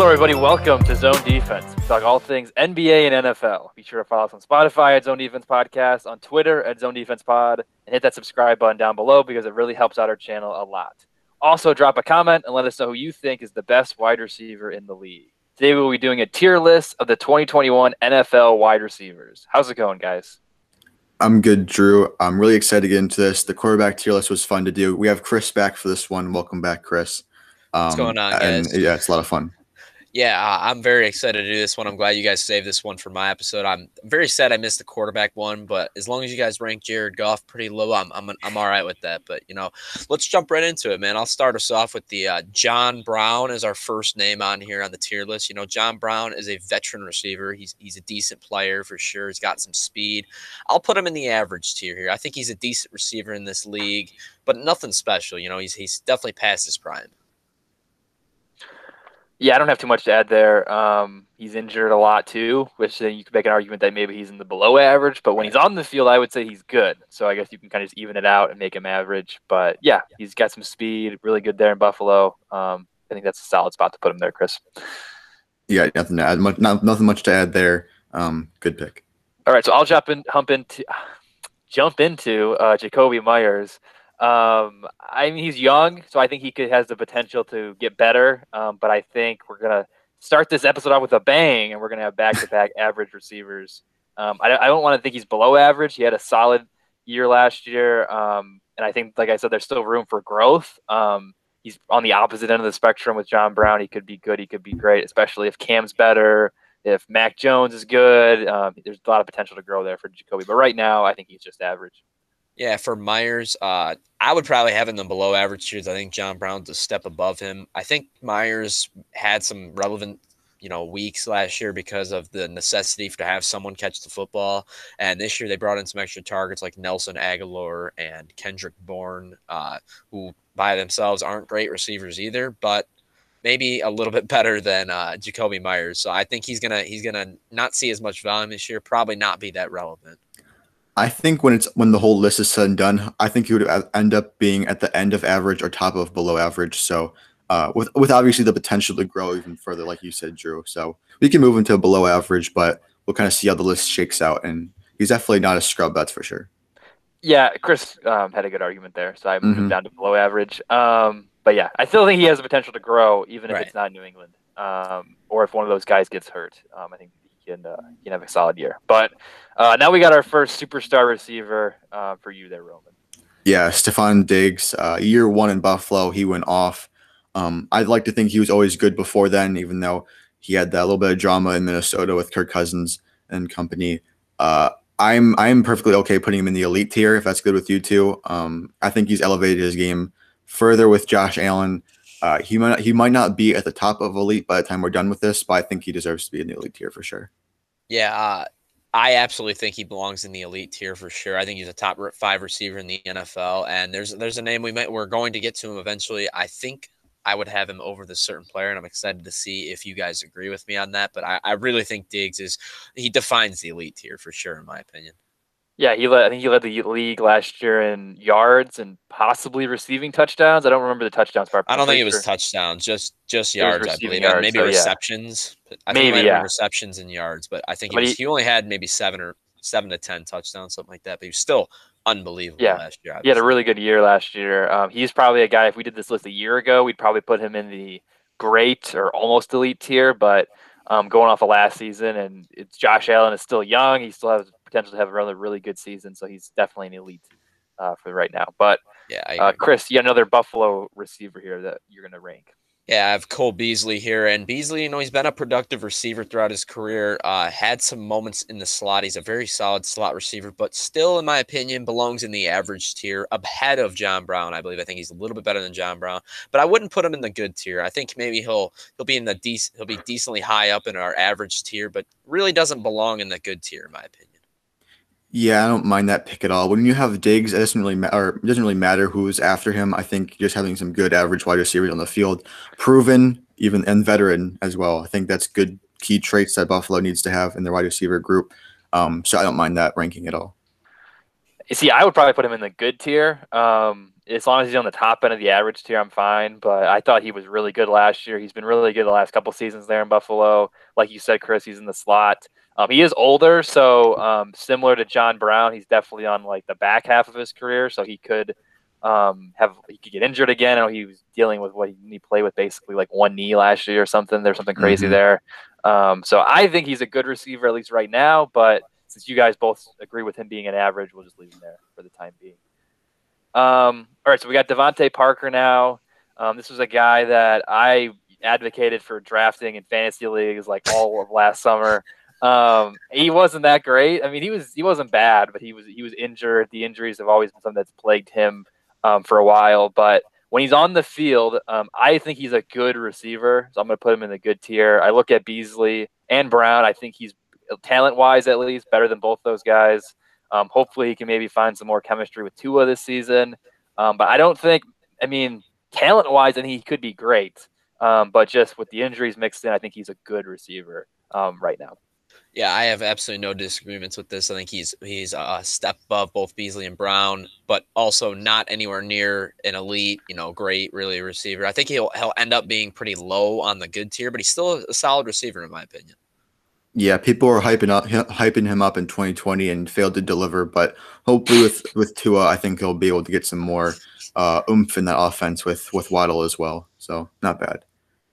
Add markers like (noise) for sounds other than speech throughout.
Hello, everybody. Welcome to Zone Defense. We talk all things NBA and NFL. Be sure to follow us on Spotify at Zone Defense Podcast, on Twitter at Zone Defense Pod, and hit that subscribe button down below because it really helps out our channel a lot. Also, drop a comment and let us know who you think is the best wide receiver in the league. Today, we'll be doing a tier list of the 2021 NFL wide receivers. How's it going, guys? I'm good, Drew. I'm really excited to get into this. The quarterback tier list was fun to do. We have Chris back for this one. Welcome back, Chris. Um, What's going on, guys? And, yeah, it's a lot of fun. Yeah, I'm very excited to do this one. I'm glad you guys saved this one for my episode. I'm very sad I missed the quarterback one, but as long as you guys rank Jared Goff pretty low, I'm I'm I'm all right with that. But you know, let's jump right into it, man. I'll start us off with the uh, John Brown is our first name on here on the tier list. You know, John Brown is a veteran receiver. He's he's a decent player for sure. He's got some speed. I'll put him in the average tier here. I think he's a decent receiver in this league, but nothing special. You know, he's he's definitely past his prime. Yeah, I don't have too much to add there. Um, he's injured a lot too, which then you could make an argument that maybe he's in the below average. But when he's on the field, I would say he's good. So I guess you can kind of just even it out and make him average. But yeah, he's got some speed, really good there in Buffalo. Um, I think that's a solid spot to put him there, Chris. Yeah, nothing to add. Much, not, nothing much to add there. Um, good pick. All right, so I'll jump in, hump into, jump into uh, Jakobi Meyers. Um, I mean, he's young, so I think he could has the potential to get better. Um, but I think we're gonna start this episode off with a bang, and we're gonna have back-to-back (laughs) average receivers. Um, I, I don't want to think he's below average. He had a solid year last year, um, and I think, like I said, there's still room for growth. Um, he's on the opposite end of the spectrum with John Brown. He could be good. He could be great, especially if Cam's better. If Mac Jones is good, um, there's a lot of potential to grow there for Jakobi. But right now, I think he's just average. Yeah, for Meyers, uh, I would probably have him the below average tiers. I think John Brown's a step above him. I think Meyers had some relevant, you know, weeks last year because of the necessity to have someone catch the football. And this year they brought in some extra targets like Nelson Agholor and Kendrick Bourne, uh, who by themselves aren't great receivers either, but maybe a little bit (laughs) better than uh, Jakobi Meyers. So I think he's gonna he's gonna not see as much volume this year, probably not be that relevant. I think when it's when the whole list is said and done, I think he would end up being at the end of average or top of below average. So uh, with with obviously the potential to grow even further, like you said, Drew. So we can move into below average, but we'll kind of see how the list shakes out. And he's definitely not a scrub, that's for sure. Yeah, Chris um, had a good argument there, so I moved mm-hmm. him down to below average. Um, but yeah, I still think he has the potential to grow, even if right. it's not New England, um, or if one of those guys gets hurt. Um, I think can uh, can have a solid year. But uh, now we got our first superstar receiver uh, for you there, Roman. Yeah, Stefon Diggs. Uh, year one in Buffalo, he went off. Um, I'd like to think he was always good before then, even though he had that little bit of drama in Minnesota with Kirk Cousins and company. Uh, I'm I'm perfectly okay putting him in the elite tier if that's good with you too. Um, I think he's elevated his game further with Josh Allen. Uh, he might he might not be at the top of elite by the time we're done with this, but I think he deserves to be in the elite tier for sure. Yeah, uh, I absolutely think he belongs in the elite tier for sure. I think he's a top five receiver in the NFL, and there's there's a name we might we're going to get to him eventually. I think I would have him over this certain player, and I'm excited to see if you guys agree with me on that. But I, I really think Diggs is he defines the elite tier for sure, in my opinion. Yeah, he led. I think he led the league last year in yards and possibly receiving touchdowns. I don't remember the touchdowns part. I don't think it was touchdowns, just just yards. I believe yards, maybe so receptions. Yeah. I maybe yeah, receptions and yards, but I think he, was, he, he, only had maybe seven or seven to ten touchdowns, something like that. But he was still unbelievable yeah. last year. Obviously. He had a really good year last year. Um, he's probably a guy. If we did this list a year ago, we'd probably put him in the great or almost elite tier. But um, going off of last season, and it's Josh Allen is still young. He still has potential to have another really good season. So he's definitely an elite uh, for right now. But yeah, uh, Chris, you another Buffalo receiver here that you're going to rank. Yeah, I have Cole Beasley here, and Beasley, you know, he's been a productive receiver throughout his career. Uh, had some moments in the slot. He's a very solid slot receiver, but still, in my opinion, belongs in the average tier, ahead of John Brown. I believe. I think he's a little bit better than John Brown, but I wouldn't put him in the good tier. I think maybe he'll he'll be in the decent, he'll be decently high up in our average tier, but really doesn't belong in the good tier, in my opinion. Yeah, I don't mind that pick at all. When you have Diggs, it doesn't really matter. It doesn't really matter who's after him. I think just having some good average wide receivers on the field, proven, even and veteran as well. I think that's good key traits that Buffalo needs to have in their wide receiver group. Um, so I don't mind that ranking at all. You see, I would probably put him in the good tier. Um, as long as he's on the top end of the average tier, I'm fine. But I thought he was really good last year. He's been really good the last couple seasons there in Buffalo. Like you said, Chris, he's in the slot. Um, he is older, so um, similar to John Brown, he's definitely on like the back half of his career, so he could um, have he could get injured again. I know he was dealing with what he, he played with basically like one knee last year or something. There's something crazy mm-hmm. there. Um, so I think he's a good receiver at least right now. But since you guys both agree with him being an average, we'll just leave him there for the time being. Um, all right, so we got DeVante Parker now. Um, this was a guy that I advocated for drafting in fantasy leagues like all of last summer. Um, he wasn't that great. I mean, he was he wasn't bad, but he was he was injured. The injuries have always been something that's plagued him um, for a while. But when he's on the field, um, I think he's a good receiver. So I'm going to put him in the good tier. I look at Beasley and Brown. I think he's talent wise, at least, better than both those guys. Um, hopefully, he can maybe find some more chemistry with Tua this season. Um, but I don't think, I mean, talent wise, and he could be great. Um, but just with the injuries mixed in, I think he's a good receiver right now. Yeah, I have absolutely no disagreements with this. I think he's he's a step above both Beasley and Brown, but also not anywhere near an elite, you know, great really receiver. I think he'll he'll end up being pretty low on the good tier, but he's still a solid receiver in my opinion. Yeah, people are hyping up hyping him up in 2020 and failed to deliver, but hopefully with with Tua, I think he'll be able to get some more uh, oomph in that offense with with Waddle as well. So not bad.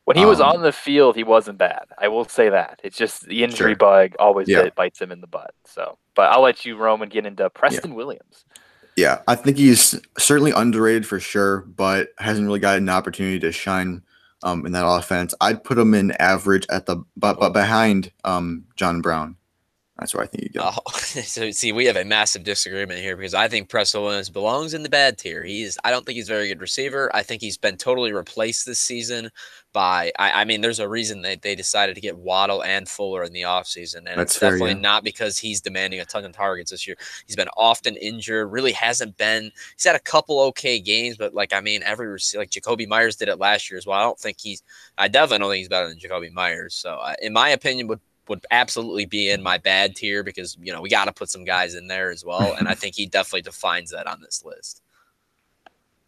When he was um, on the field, he wasn't bad. I will say that. It's just the injury sure. bug always yeah. bites him in the butt. So, but I'll let you Roman get into Preston yeah. Williams. Yeah, I think he's certainly underrated for sure, but hasn't really gotten an opportunity to shine um, in that offense. I'd put him in average at the but but behind um, John Brown. That's where I think you go. Oh, (laughs) so see, we have a massive disagreement here because I think Preston Williams belongs in the bad tier. He's I don't think he's a very good receiver. I think he's been totally replaced this season by I, I mean, there's a reason that they decided to get Waddle and Fuller in the offseason. And That's it's fair, definitely yeah. not because he's demanding a ton of targets this year. He's been often injured, really hasn't been he's had a couple okay games, but like I mean, every like Jakobi Meyers did it last year as well. I don't think he's I definitely don't think he's better than Jakobi Meyers. So uh, in my opinion, would would absolutely be in my bad tier because you know we got to put some guys in there as well, and I (laughs) think he definitely defines that on this list.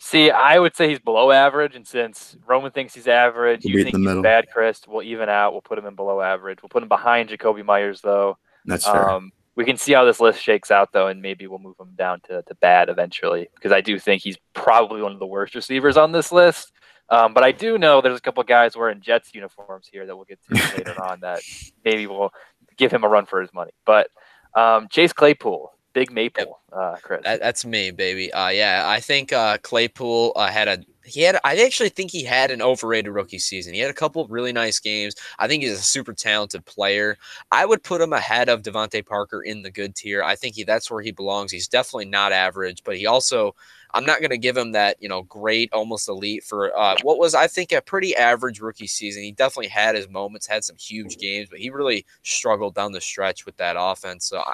See, I would say he's below average, and since Roman thinks he's average, you think he's middle. bad, Chris. We'll even out. We'll put him in below average. We'll put him behind Jakobi Meyers, though. That's fair. Um, we can see how this list shakes out, though, and maybe we'll move him down to, to bad eventually, because I do think he's probably one of the worst receivers on this list. Um, but I do know there's a couple guys wearing Jets uniforms here that we'll get to later (laughs) on that maybe will give him a run for his money. But um, Chase Claypool, Big Maple, yep. uh, Chris. That, that's me, baby. Uh, yeah, I think uh, Claypool uh, had a he had. I actually think he had an overrated rookie season. He had a couple really nice games. I think he's a super talented player. I would put him ahead of DeVante Parker in the good tier. I think he that's where he belongs. He's definitely not average, but he also. I'm not going to give him that, you know, great, almost elite for uh, what was, I think, a pretty average rookie season. He definitely had his moments, had some huge games, but he really struggled down the stretch with that offense. So I,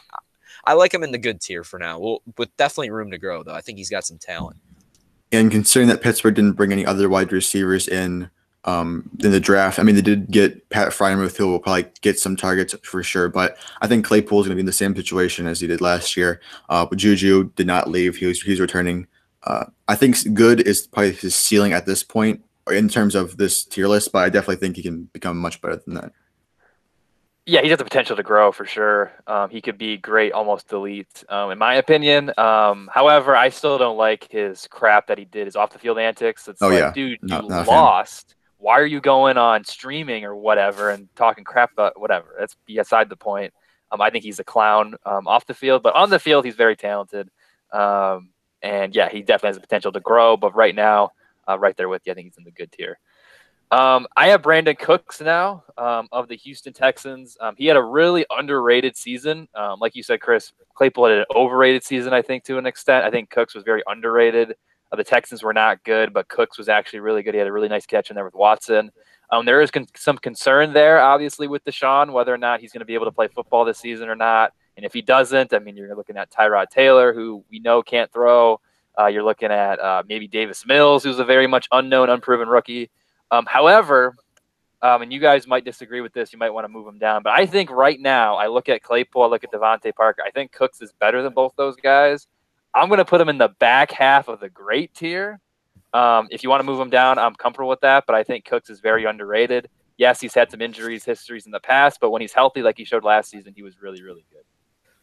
I like him in the good tier for now. Well, with definitely room to grow though. I think he's got some talent. And considering that Pittsburgh didn't bring any other wide receivers in um, in the draft, I mean they did get Pat Freiermuth, who will probably get some targets for sure. But I think Claypool is going to be in the same situation as he did last year. Uh, but Juju did not leave; he was he's returning. Uh, I think good is probably his ceiling at this point in terms of this tier list, but I definitely think he can become much better than that. Yeah, he has the potential to grow for sure. Um, he could be great, almost elite, um, in my opinion. Um, however, I still don't like his crap that he did, his off the field antics. It's oh, like, yeah. dude, not, you not lost. Why are you going on streaming or whatever and talking crap about whatever? That's beside the point. Um, I think he's a clown um, off the field, but on the field, he's very talented. Um, and yeah, he definitely has the potential to grow. But right now, uh, right there with you, I think he's in the good tier. Um, I have Brandin Cooks now um, of the Houston Texans. Um, he had a really underrated season. Um, like you said, Chris, Claypool had an overrated season, I think, to an extent. I think Cooks was very underrated. Uh, the Texans were not good, but Cooks was actually really good. He had a really nice catch in there with Watson. Um, there is con- some concern there, obviously, with Deshaun, whether or not he's going to be able to play football this season or not. And if he doesn't, I mean, you're looking at Tyrod Taylor, who we know can't throw. Uh, you're looking at uh, maybe Davis Mills, who's a very much unknown, unproven rookie. Um, however, um, and you guys might disagree with this, you might want to move him down, but I think right now, I look at Claypool, I look at DeVante Parker. I think Cooks is better than both those guys. I'm going to put him in the back half of the great tier. Um, if you want to move him down, I'm comfortable with that. But I think Cooks is very underrated. Yes, he's had some injuries, histories in the past, but when he's healthy, like he showed last season, he was really, really good.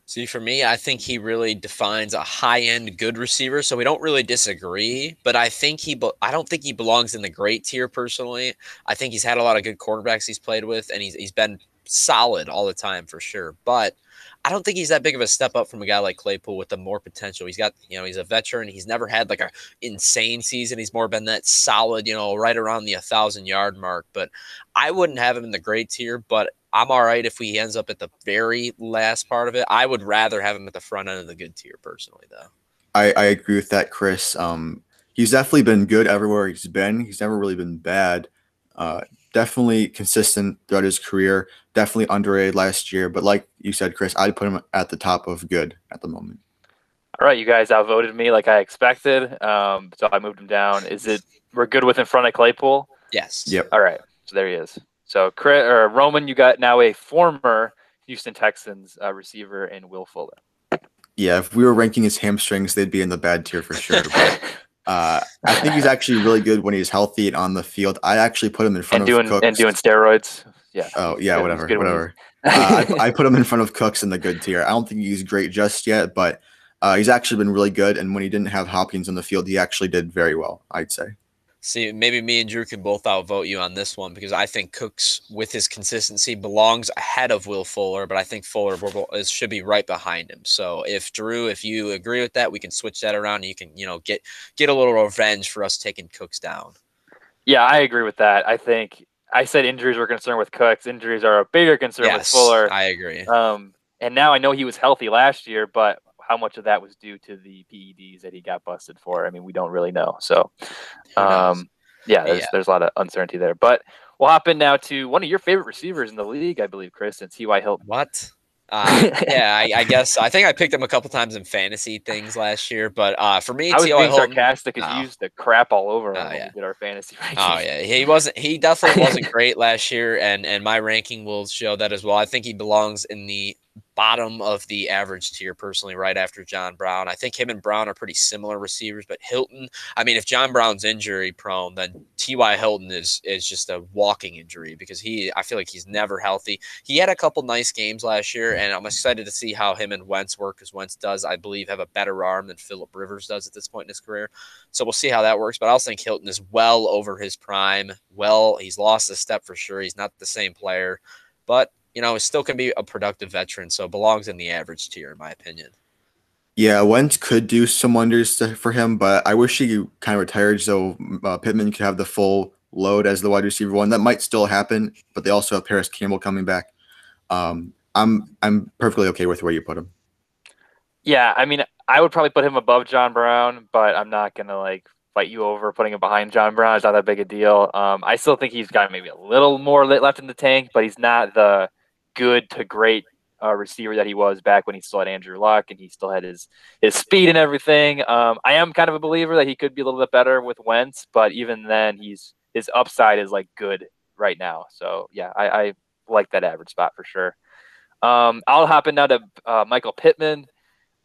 See, for me, I think he really defines a high-end good receiver. So we don't really disagree, but I think he, I don't think he belongs in the great tier personally. I think he's had a lot of good quarterbacks he's played with, and he's he's been solid all the time for sure. But I don't think he's that big of a step up from a guy like Claypool with the more potential. He's got, you know, he's a veteran. He's never had like a insane season. He's more been that solid, you know, right around the 1,000 yard mark. But I wouldn't have him in the great tier, but I'm all right if he ends up at the very last part of it. I would rather have him at the front end of the good tier personally, though. I, I agree with that, Chris. Um, he's definitely been good everywhere he's been. He's never really been bad. Uh, definitely consistent throughout his career. Definitely underrated last year, but like you said, Chris, I'd put him at the top of good at the moment. All right, you guys outvoted me like I expected, um, so I moved him down. Is it we're good with in front of Claypool? Yes. Yep. All right, so there he is. So, Chris, or Roman, you got now a former Houston Texans uh, receiver in Will Fuller. Yeah, if we were ranking his hamstrings, they'd be in the bad tier for sure. But uh, I think he's actually really good when he's healthy and on the field. I actually put him in front and doing, of Cooks. And doing steroids. Yeah. Oh yeah, good. whatever, whatever. uh, I, (laughs) I, put him in front of Cooks in the good tier. I don't think he's great just yet, but uh, he's actually been really good. And when he didn't have Hopkins on the field, he actually did very well. I'd say. See, maybe me and Drew can both outvote you on this one because I think Cooks, with his consistency, belongs ahead of Will Fuller, but I think Fuller is, should be right behind him. So if Drew, if you agree with that, we can switch that around and you can, you know, get get a little revenge for us taking Cooks down. Yeah, I agree with that. I think I said injuries were concerned with Cooks. Injuries are a bigger concern yes, with Fuller. I agree. Um, and now I know he was healthy last year, but how much of that was due to the PEDs that he got busted for. I mean, we don't really know. So, um, yeah, there's, yeah. there's a lot of uncertainty there. But we'll hop in now to one of your favorite receivers in the league, I believe, Chris, and T.Y. Hilton. What? (laughs) Uh, yeah, I, I, guess I think I picked him a couple times in fantasy things last year, but uh, for me, I was T. being Hilton, sarcastic because oh. used the crap all over him oh, yeah. did our fantasy (laughs) rankings. Oh yeah, he wasn't. He definitely wasn't great last year, and and my ranking will show that as well. I think he belongs in the bottom of the average tier personally right after John Brown. I think him and Brown are pretty similar receivers, but Hilton, I mean if John Brown's injury prone, then TY Hilton is is just a walking injury because he I feel like he's never healthy. He had a couple nice games last year and I'm excited to see how him and Wentz work cuz Wentz does I believe have a better arm than Philip Rivers does at this point in his career. So we'll see how that works, but I also think Hilton is well over his prime. Well, he's lost a step for sure. He's not the same player, but you know, it still can be a productive veteran, so it belongs in the average tier, in my opinion. Yeah, Wentz could do some wonders to, for him, but I wish he kind of retired so uh, Pittman could have the full load as the wide receiver one. That might still happen, but they also have Parris Campbell coming back. Um, I'm I'm perfectly okay with where you put him. Yeah, I mean, I would probably put him above John Brown, but I'm not gonna like fight you over putting him behind John Brown. It's not that big a deal. Um, I still think he's got maybe a little more left in the tank, but he's not the good to great uh, receiver that he was back when he still had Andrew Luck and he still had his his speed and everything. Um, I am kind of a believer that he could be a little bit better with Wentz, but even then, he's his upside is like good right now. So yeah, I, I like that average spot for sure. Um, I'll hop in now to uh, Michael Pittman.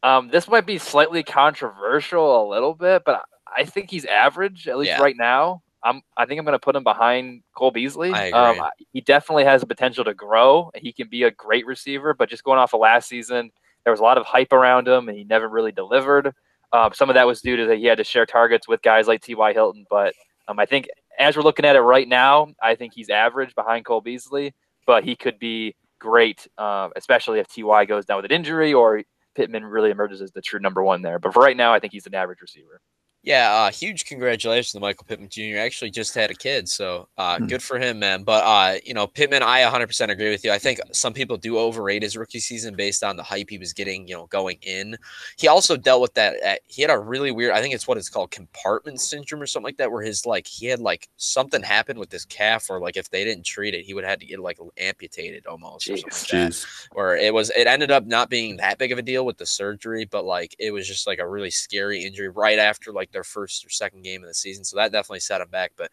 Um, this might be slightly controversial a little bit, but I think he's average at least yeah. right now. I'm I think I'm going to put him behind Cole Beasley. Um, he definitely has the potential to grow. He can be a great receiver, but just going off of last season, there was a lot of hype around him, and he never really delivered. Um, some of that was due to that he had to share targets with guys like T.Y. Hilton, but um, I think as we're looking at it right now, I think he's average behind Cole Beasley, but he could be great, uh, especially if Ty goes down with an injury or Pittman really emerges as the true number one there. But for right now, I think he's an average receiver. Yeah, uh, huge congratulations to Michael Pittman Jr. Actually, just had a kid, so uh, hmm. good for him, man. But uh, you know, Pittman, I 100% agree with you. I think some people do overrate his rookie season based on the hype he was getting, you know, going in. He also dealt with that. At, he had a really weird, I think it's what it's called, compartment syndrome or something like that, where his like he had like something happened with his calf, or like if they didn't treat it, he would have had to get like amputated almost, jeez, or something like that. Where it was, it ended up not being that big of a deal with the surgery, but like it was just like a really scary injury right after like their first or second game of the season. So that definitely set him back. But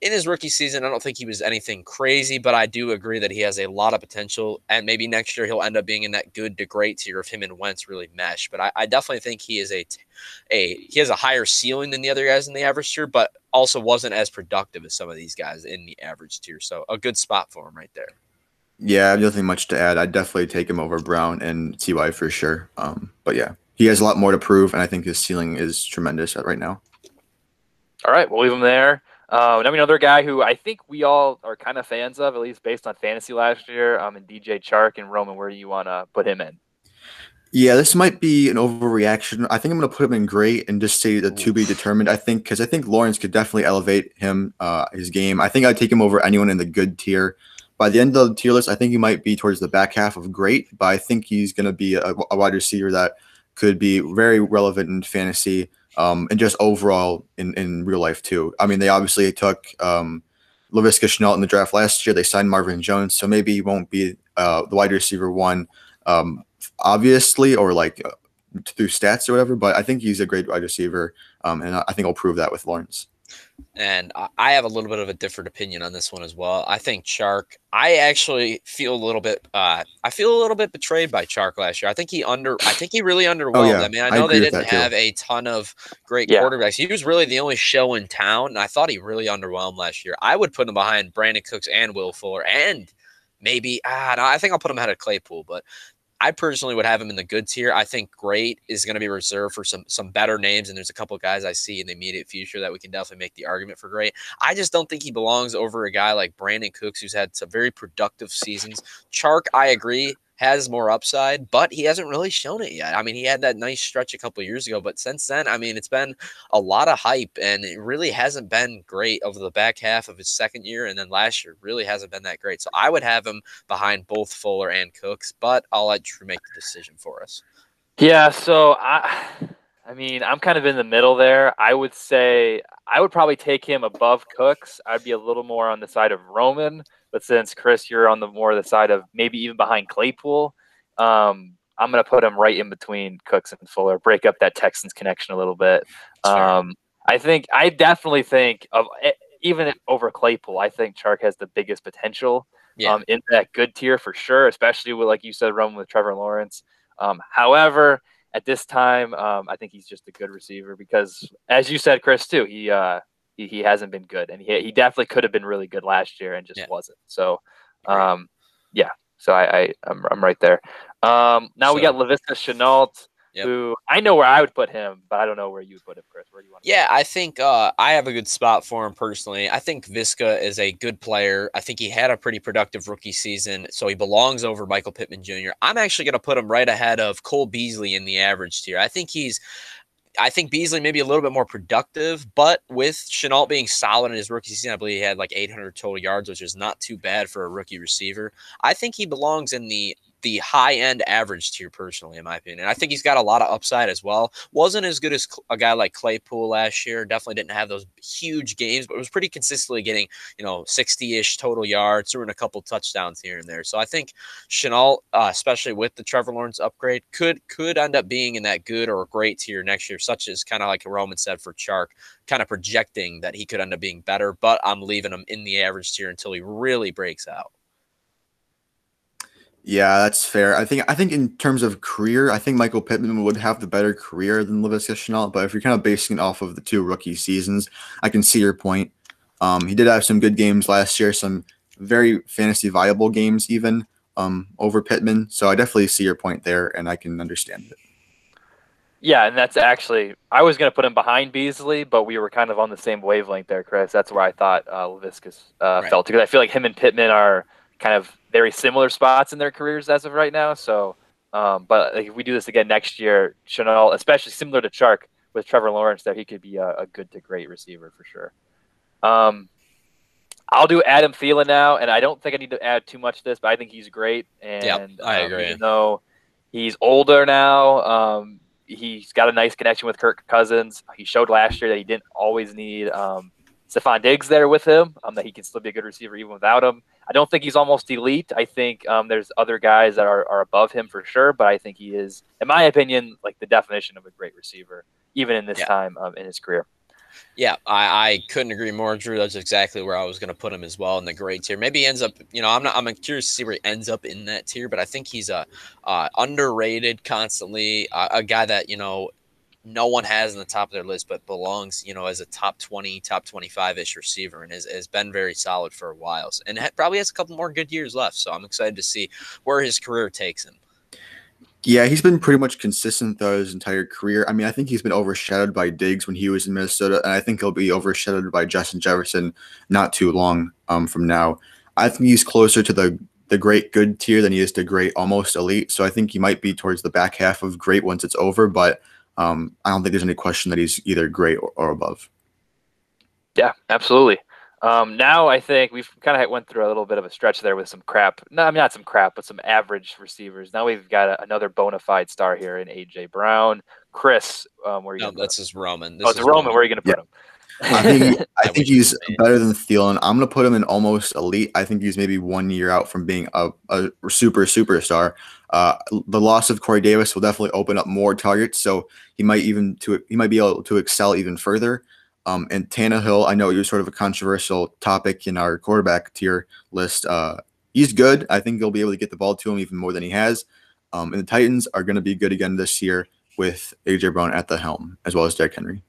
in his rookie season, I don't think he was anything crazy, but I do agree that he has a lot of potential. And maybe next year he'll end up being in that good to great tier if him and Wentz really mesh. But I, I definitely think he is a, a he has a higher ceiling than the other guys in the average tier, but also wasn't as productive as some of these guys in the average tier. So a good spot for him right there. Yeah, nothing much to add. I'd definitely take him over Brown and Ty for sure. Um, but yeah, he has a lot more to prove, and I think his ceiling is tremendous right now. All right, we'll leave him there. Uh, now another guy who I think we all are kind of fans of, at least based on fantasy last year, um, and DJ Chark and Roman. Where do you want to put him in? Yeah, this might be an overreaction. I think I'm going to put him in great and just say the to be determined. I think because I think Lawrence could definitely elevate him, uh, his game. I think I'd take him over anyone in the good tier. By the end of the tier list, I think he might be towards the back half of great, but I think he's going to be a, a wide receiver that could be very relevant in fantasy um, and just overall in, in real life too. I mean, they obviously took um, Laviska Shenault in the draft last year. They signed Marvin Jones, so maybe he won't be uh, the wide receiver one, um, obviously, or like uh, through stats or whatever. But I think he's a great wide receiver, um, and I think I'll prove that with Lawrence. And I have a little bit of a different opinion on this one as well. I think Chark, I actually feel a little bit, uh, I feel a little bit betrayed by Chark last year. I think he under, I think he really underwhelmed. Oh, yeah. I mean, I know I they didn't have a ton of great yeah. quarterbacks. He was really the only show in town, and I thought he really underwhelmed last year. I would put him behind Brandin Cooks and Will Fuller, and maybe ah, no, I think I'll put him ahead of Claypool, but I personally would have him in the good tier. I think great is going to be reserved for some some better names, and there's a couple guys I see in the immediate future that we can definitely make the argument for great. I just don't think he belongs over a guy like Brandin Cooks, who's had some very productive seasons. Chark, I agree, has more upside, but he hasn't really shown it yet. I mean, he had that nice stretch a couple years ago, but since then, I mean, it's been a lot of hype and it really hasn't been great over the back half of his second year. And then last year really hasn't been that great. So I would have him behind both Fuller and Cooks, but I'll let Drew make the decision for us. Yeah. So I. I mean, I'm kind of in the middle there. I would say I would probably take him above Cooks. I'd be a little more on the side of Roman, but since Chris, you're on the more the side of maybe even behind Claypool, um, I'm going to put him right in between Cooks and Fuller, break up that Texans connection a little bit. Um, I think I definitely think of even over Claypool. I think Chark has the biggest potential yeah. um, in that good tier for sure, especially with like you said, Roman with Trevor Lawrence. Um, however, at this time, um, I think he's just a good receiver because, as you said, Chris, too, he uh, he, he hasn't been good, and he he definitely could have been really good last year and just yeah. wasn't. So, um, yeah. So I, I I'm, I'm right there. Um, now so, we got Laviska Shenault. Yep. Who I know where I would put him, but I don't know where you would put him, Chris. Where do you want? yeah, I think uh, I have a good spot for him personally. I think Viska is a good player. I think he had a pretty productive rookie season, so he belongs over Michael Pittman Jr. I'm actually going to put him right ahead of Cole Beasley in the average tier. I think he's I think Beasley maybe a little bit more productive, but with Shenault being solid in his rookie season, I believe he had like 800 total yards, which is not too bad for a rookie receiver. I think he belongs in the the high end average tier, personally, in my opinion. I think he's got a lot of upside as well. Wasn't as good as a guy like Claypool last year. Definitely didn't have those huge games, but was pretty consistently getting, you know, 60 ish total yards, throwing a couple touchdowns here and there. So I think Shenault, uh, especially with the Trevor Lawrence upgrade, could could end up being in that good or great tier next year, such as kind of like Roman said for Chark, kind of projecting that he could end up being better, but I'm leaving him in the average tier until he really breaks out. Yeah, that's fair. I think I think in terms of career, I think Michael Pittman would have the better career than Laviska Shenault. But if you're kind of basing it off of the two rookie seasons, I can see your point. Um, he did have some good games last year, some very fantasy viable games even um, over Pittman. So I definitely see your point there, and I can understand it. Yeah, and that's actually I was going to put him behind Beasley, but we were kind of on the same wavelength there, Chris. That's where I thought uh, Laviscus uh, right. felt because I feel like him and Pittman are kind of very similar spots in their careers as of right now. So, um, but like, if we do this again next year, Shenault, especially similar to Chark with Trevor Lawrence, there he could be a, a good to great receiver for sure. Um, I'll do Adam Thielen now, and I don't think I need to add too much to this, but I think he's great. And yep, I um, agree. Even though he's older now, um, he's got a nice connection with Kirk Cousins. He showed last year that he didn't always need um, Stefon Diggs there with him, um, that he can still be a good receiver even without him. I don't think he's almost elite. I think um, there's other guys that are, are above him for sure, but I think he is, in my opinion, like the definition of a great receiver, even in this yeah. time um, in his career. Yeah, I, I couldn't agree more, Drew. That's exactly where I was going to put him as well in the grade tier. Maybe he ends up, you know, I'm not. I'm curious to see where he ends up in that tier, but I think he's a uh, underrated, constantly uh, a guy that you know no one has in the top of their list, but belongs, you know, as a top 20, top 25 ish receiver and has, has been very solid for a while. And ha- probably has a couple more good years left. So I'm excited to see where his career takes him. Yeah, he's been pretty much consistent though his entire career. I mean, I think he's been overshadowed by Diggs when he was in Minnesota, and I think he'll be overshadowed by Justin Jefferson not too long um, from now. I think he's closer to the the great good tier than he is to great almost elite. So I think he might be towards the back half of great once it's over, but um, I don't think there's any question that he's either great or, or above. Yeah, absolutely. Um, now I think we've kind of went through a little bit of a stretch there with some crap. No, I mean not some crap, but some average receivers. Now we've got a, another bona fide star here in AJ Brown. Chris, um, where are you? No, that's his Roman. This oh, it's Roman. Roman. Where are you going to put yeah. him? I think (laughs) I think he's better than Thielen. I'm gonna put him in almost elite. I think he's maybe one year out from being a, a super superstar. Uh, the loss of Corey Davis will definitely open up more targets, so he might even to he might be able to excel even further. Um, and Tannehill, I know you're sort of a controversial topic in our quarterback tier list. Uh, he's good. I think he'll be able to get the ball to him even more than he has. Um, and the Titans are going to be good again this year with AJ Brown at the helm as well as Derrick Henry.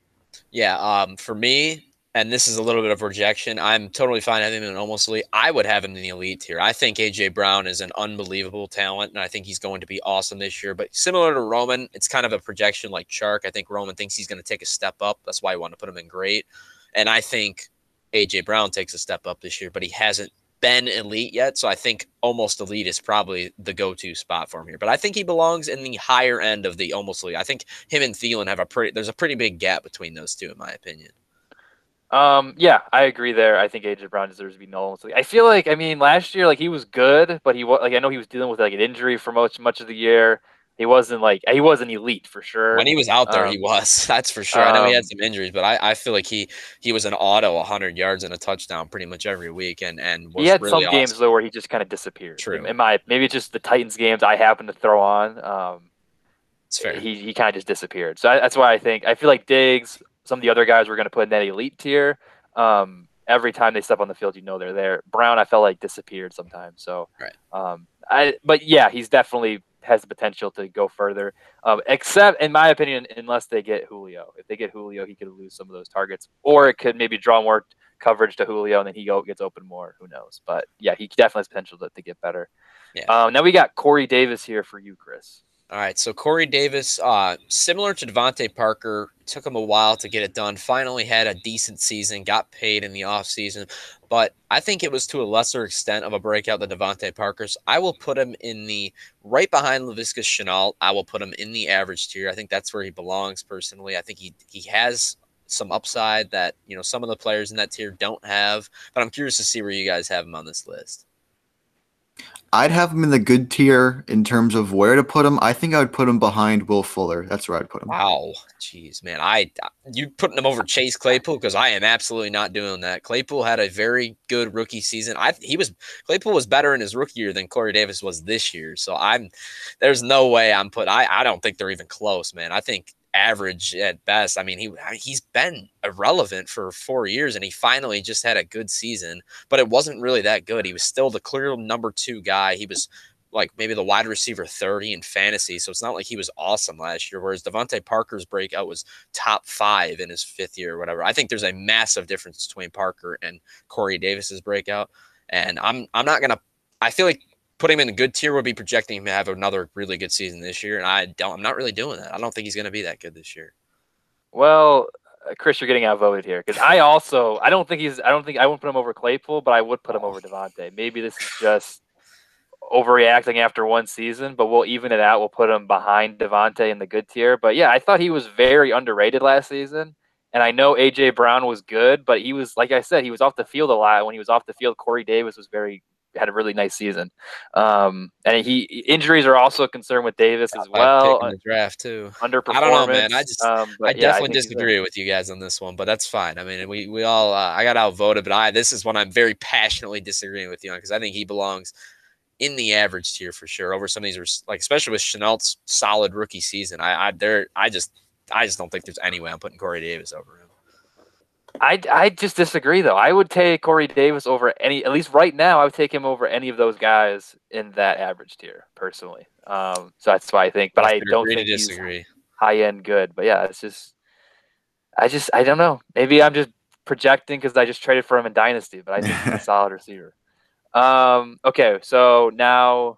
Yeah, um, for me, and this is a little bit of rejection. I'm totally fine having him in almost elite. I would have him in the elite tier. I think AJ Brown is an unbelievable talent, and I think he's going to be awesome this year. But similar to Roman, it's kind of a projection like Chark. I think Roman thinks he's going to take a step up. That's why I want to put him in great. And I think AJ Brown takes a step up this year, but he hasn't been elite yet. So I think almost elite is probably the go-to spot for him here. But I think he belongs in the higher end of the almost elite. I think him and Thielen have a pretty there's a pretty big gap between those two, in my opinion. Um, yeah, I agree there. I think AJ Brown deserves to be null. I feel like, I mean, last year, like he was good, but he was like, I know he was dealing with like an injury for much, much of the year. He wasn't like he wasn't elite for sure. When he was out there, um, he was. (laughs) That's for sure. I know he had um, some injuries, but I, I feel like he he was an auto 100 yards and a touchdown pretty much every week, and and he had really some awesome. games though where he just kind of disappeared. True. In my maybe it's just the Titans games I happen to throw on. Um, it's fair. He he kind of just disappeared. So I, that's why I think I feel like Diggs, some of the other guys we're going to put in that elite tier. Um, every time they step on the field, you know they're there. Brown, I felt like disappeared sometimes. So, right. Um, I but yeah, he's definitely has the potential to go further. Um, except in my opinion, unless they get Julio. If they get Julio, he could lose some of those targets, or it could maybe draw more coverage to Julio, and then he go, gets open more. Who knows? But yeah, he definitely has potential to, to get better. Yeah. Um, now we got Corey Davis here for you, Chris. All right, so Corey Davis, uh, similar to DeVante Parker, took him a while to get it done. Finally had a decent season, got paid in the offseason, but I think it was to a lesser extent of a breakout than DeVante Parker's. I will put him in the right behind Laviska Shenault. I will put him in the average tier. I think that's where he belongs personally. I think he he has some upside that you know some of the players in that tier don't have, but I'm curious to see where you guys have him on this list. I'd have him in the good tier in terms of where to put him. I think I would put him behind Will Fuller. That's where I'd put him. Wow, jeez, man, I you putting him over Chase Claypool because I am absolutely not doing that. Claypool had a very good rookie season. I he was Claypool was better in his rookie year than Corey Davis was this year. So I'm there's no way I'm put. I I don't think they're even close, man. I think average at best. I mean, he he's been irrelevant for four years, and he finally just had a good season. But it wasn't really that good. He was still the clear number two guy. He was like maybe the wide receiver 30 in fantasy. So it's not like he was awesome last year. Whereas DeVante Parker's breakout was top five in his fifth year or whatever. I think there's a massive difference between Parker and Corey Davis's breakout. And I'm I'm not gonna I feel like putting him in a good tier would be projecting him to have another really good season this year. And I don't, I'm not really doing that. I don't think he's going to be that good this year. Well, uh, Chris, you're getting outvoted here because I also, I don't think he's, I don't think I wouldn't put him over Claypool, but I would put him over DeVante. Maybe this is just overreacting after one season, but we'll even it out. We'll put him behind DeVante in the good tier. But yeah, I thought he was very underrated last season. And I know AJ Brown was good, but he was, like I said, he was off the field a lot. When he was off the field, Corey Davis was very had a really nice season. Um, and he injuries are also a concern with Davis as well. The draft too. Underperformance. I don't know, man. I just um, I yeah, definitely I disagree with you guys on this one, but that's fine. I mean, we we all uh, I got outvoted, but I this is one I'm very passionately disagreeing with you on because I think he belongs in the average tier for sure over some of these like especially with Shenault's solid rookie season. I I there I just I just don't think there's any way I'm putting Corey Davis over. I, I just disagree though. I would take Corey Davis over any at least right now. I would take him over any of those guys in that average tier personally. Um, so that's why I think. But I don't think he's high end good. But yeah, it's just I just I don't know. Maybe I'm just projecting because I just traded for him in Dynasty, but I think he's a (laughs) solid receiver. Um, okay, so now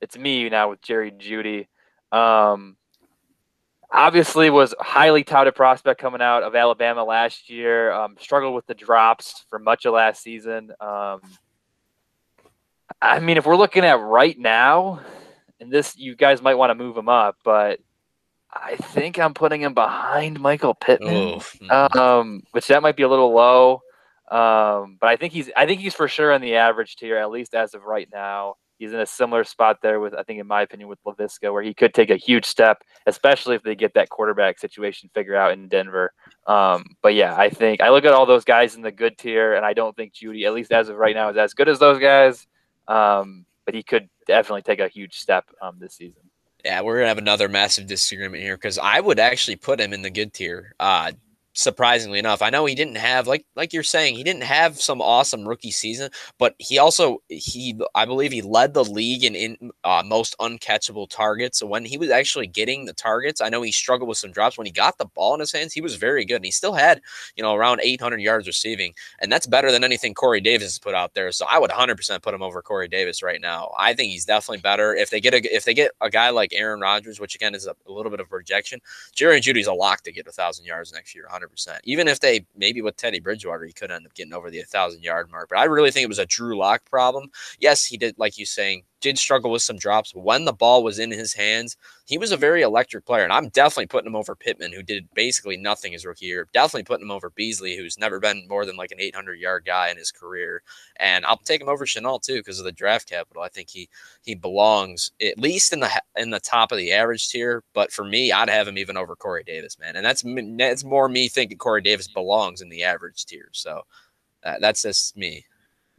it's me now with Jerry Jeudy. Um, obviously was highly touted prospect coming out of Alabama last year. Um, struggled with the drops for much of last season. Um, I mean, if we're looking at right now, and this, you guys might want to move him up, but I think I'm putting him behind Michael Pittman, um, which that might be a little low. Um, but I think he's, I think he's for sure in the average tier, at least as of right now he's in a similar spot there with I think in my opinion with Laviska where he could take a huge step, especially if they get that quarterback situation figured out in Denver. Um, but yeah, I think I look at all those guys in the good tier, and I don't think Jeudy, at least as of right now, is as good as those guys. Um, but he could definitely take a huge step um, this season. Yeah, we're gonna have another massive disagreement here because I would actually put him in the good tier. Uh, surprisingly enough. I know he didn't have like like you're saying he didn't have some awesome rookie season, but he also he I believe he led the league in, in uh, most uncatchable targets. So when he was actually getting the targets, I know he struggled with some drops. When he got the ball in his hands, he was very good, and he still had you know around 800 yards receiving, and that's better than anything Corey Davis has put out there. So I would 100% put him over Corey Davis right now. I think he's definitely better if they get a if they get a guy like Aaron Rodgers, which again is a, a little bit of projection. Jerry Jeudy's a lock to get a thousand yards next year. 100%. Even if they maybe with Teddy Bridgewater, he could end up getting over the 1,000 yard mark. But I really think it was a Drew Lock problem. Yes, he did, like you saying, did struggle with some drops. When the ball was in his hands, he was a very electric player. And I'm definitely putting him over Pittman, who did basically nothing his rookie year. Definitely putting him over Beasley, who's never been more than like an 800 yard guy in his career. And I'll take him over Shenault too because of the draft capital. I think he he belongs at least in the in the top of the average tier. But for me, I'd have him even over Corey Davis, man. And that's that's more me thinking Corey Davis belongs in the average tier. So uh, that's just me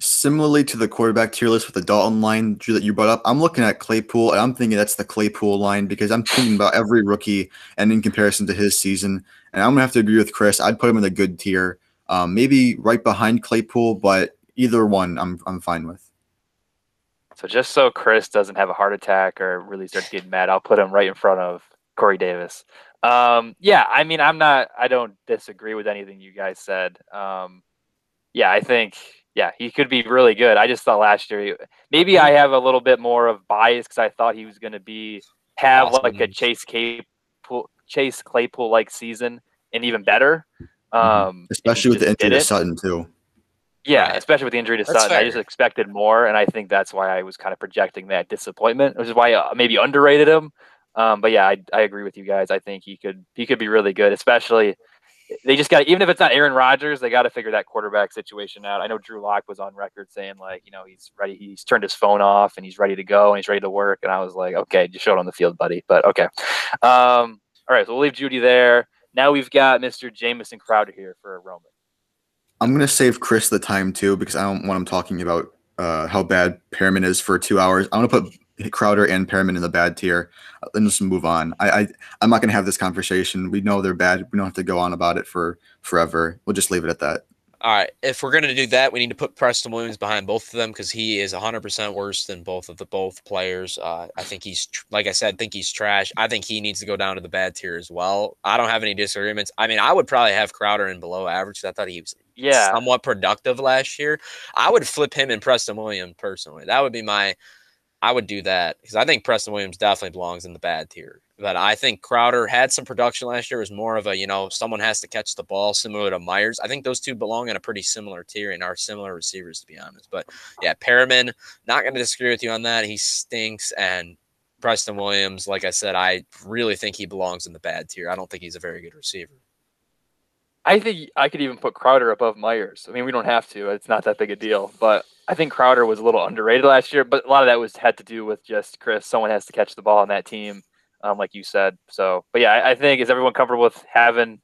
similarly to the quarterback tier list with the Dalton line Drew, that you brought up, I'm looking at Claypool and I'm thinking that's the Claypool line because I'm thinking about every rookie and in comparison to his season. And I'm gonna have to agree with Chris. I'd put him in the good tier, um, maybe right behind Claypool, but either one I'm I'm fine with. So just so Chris doesn't have a heart attack or really starts getting mad, I'll put him right in front of Corey Davis. Um, yeah, I mean, I'm not. I don't disagree with anything you guys said. Um, yeah, I think yeah, he could be really good. I just thought last year, maybe I have a little bit more of bias because I thought he was going to be have awesome. like a Chase Claypool, Chase Claypool like season and even better. Mm-hmm. Um, especially with the injury to Sutton too. Yeah, right. especially with the injury to that's Sutton, fair. I just expected more, and I think that's why I was kind of projecting that disappointment, which is why I maybe underrated him. Um, but yeah, I, I agree with you guys. I think he could he could be really good, especially they just got even if it's not Aaron Rodgers, they got to figure that quarterback situation out. I know Drew Lock was on record saying like, you know, he's ready, he's turned his phone off and he's ready to go and he's ready to work. And I was like, okay, just show it on the field, buddy. But okay, um, all right, so we'll leave Jeudy there. Now we've got Mr. Jamison Crowder here for a Roman. I'm gonna save Chris the time too because I don't want him talking about uh, how bad Perriman is for two hours. I'm gonna put Crowder and Perriman in the bad tier. Then just move on. I, I I'm not gonna have this conversation. We know they're bad. We don't have to go on about it for forever. We'll just leave it at that. All right. If we're gonna do that, we need to put Preston Williams behind both of them because he is 100 percent worse than both of the both players. Uh, I think he's like I said, I think he's trash. I think he needs to go down to the bad tier as well. I don't have any disagreements. I mean, I would probably have Crowder in below average. I thought he was yeah somewhat productive last year. I would flip him and Preston Williams personally. That would be my I would do that because I think Preston Williams definitely belongs in the bad tier. But I think Crowder had some production last year. Was more of a, you know, someone has to catch the ball similar to Meyers. I think those two belong in a pretty similar tier and are similar receivers, to be honest. But yeah, Perriman, not going to disagree with you on that. He stinks. And Preston Williams, like I said, I really think he belongs in the bad tier. I don't think he's a very good receiver. I think I could even put Crowder above Meyers. I mean, we don't have to. It's not that big a deal. But I think Crowder was a little underrated last year. But a lot of that was had to do with just Chris. Someone has to catch the ball on that team, um, like you said. So, but yeah, I, I, think is everyone comfortable with having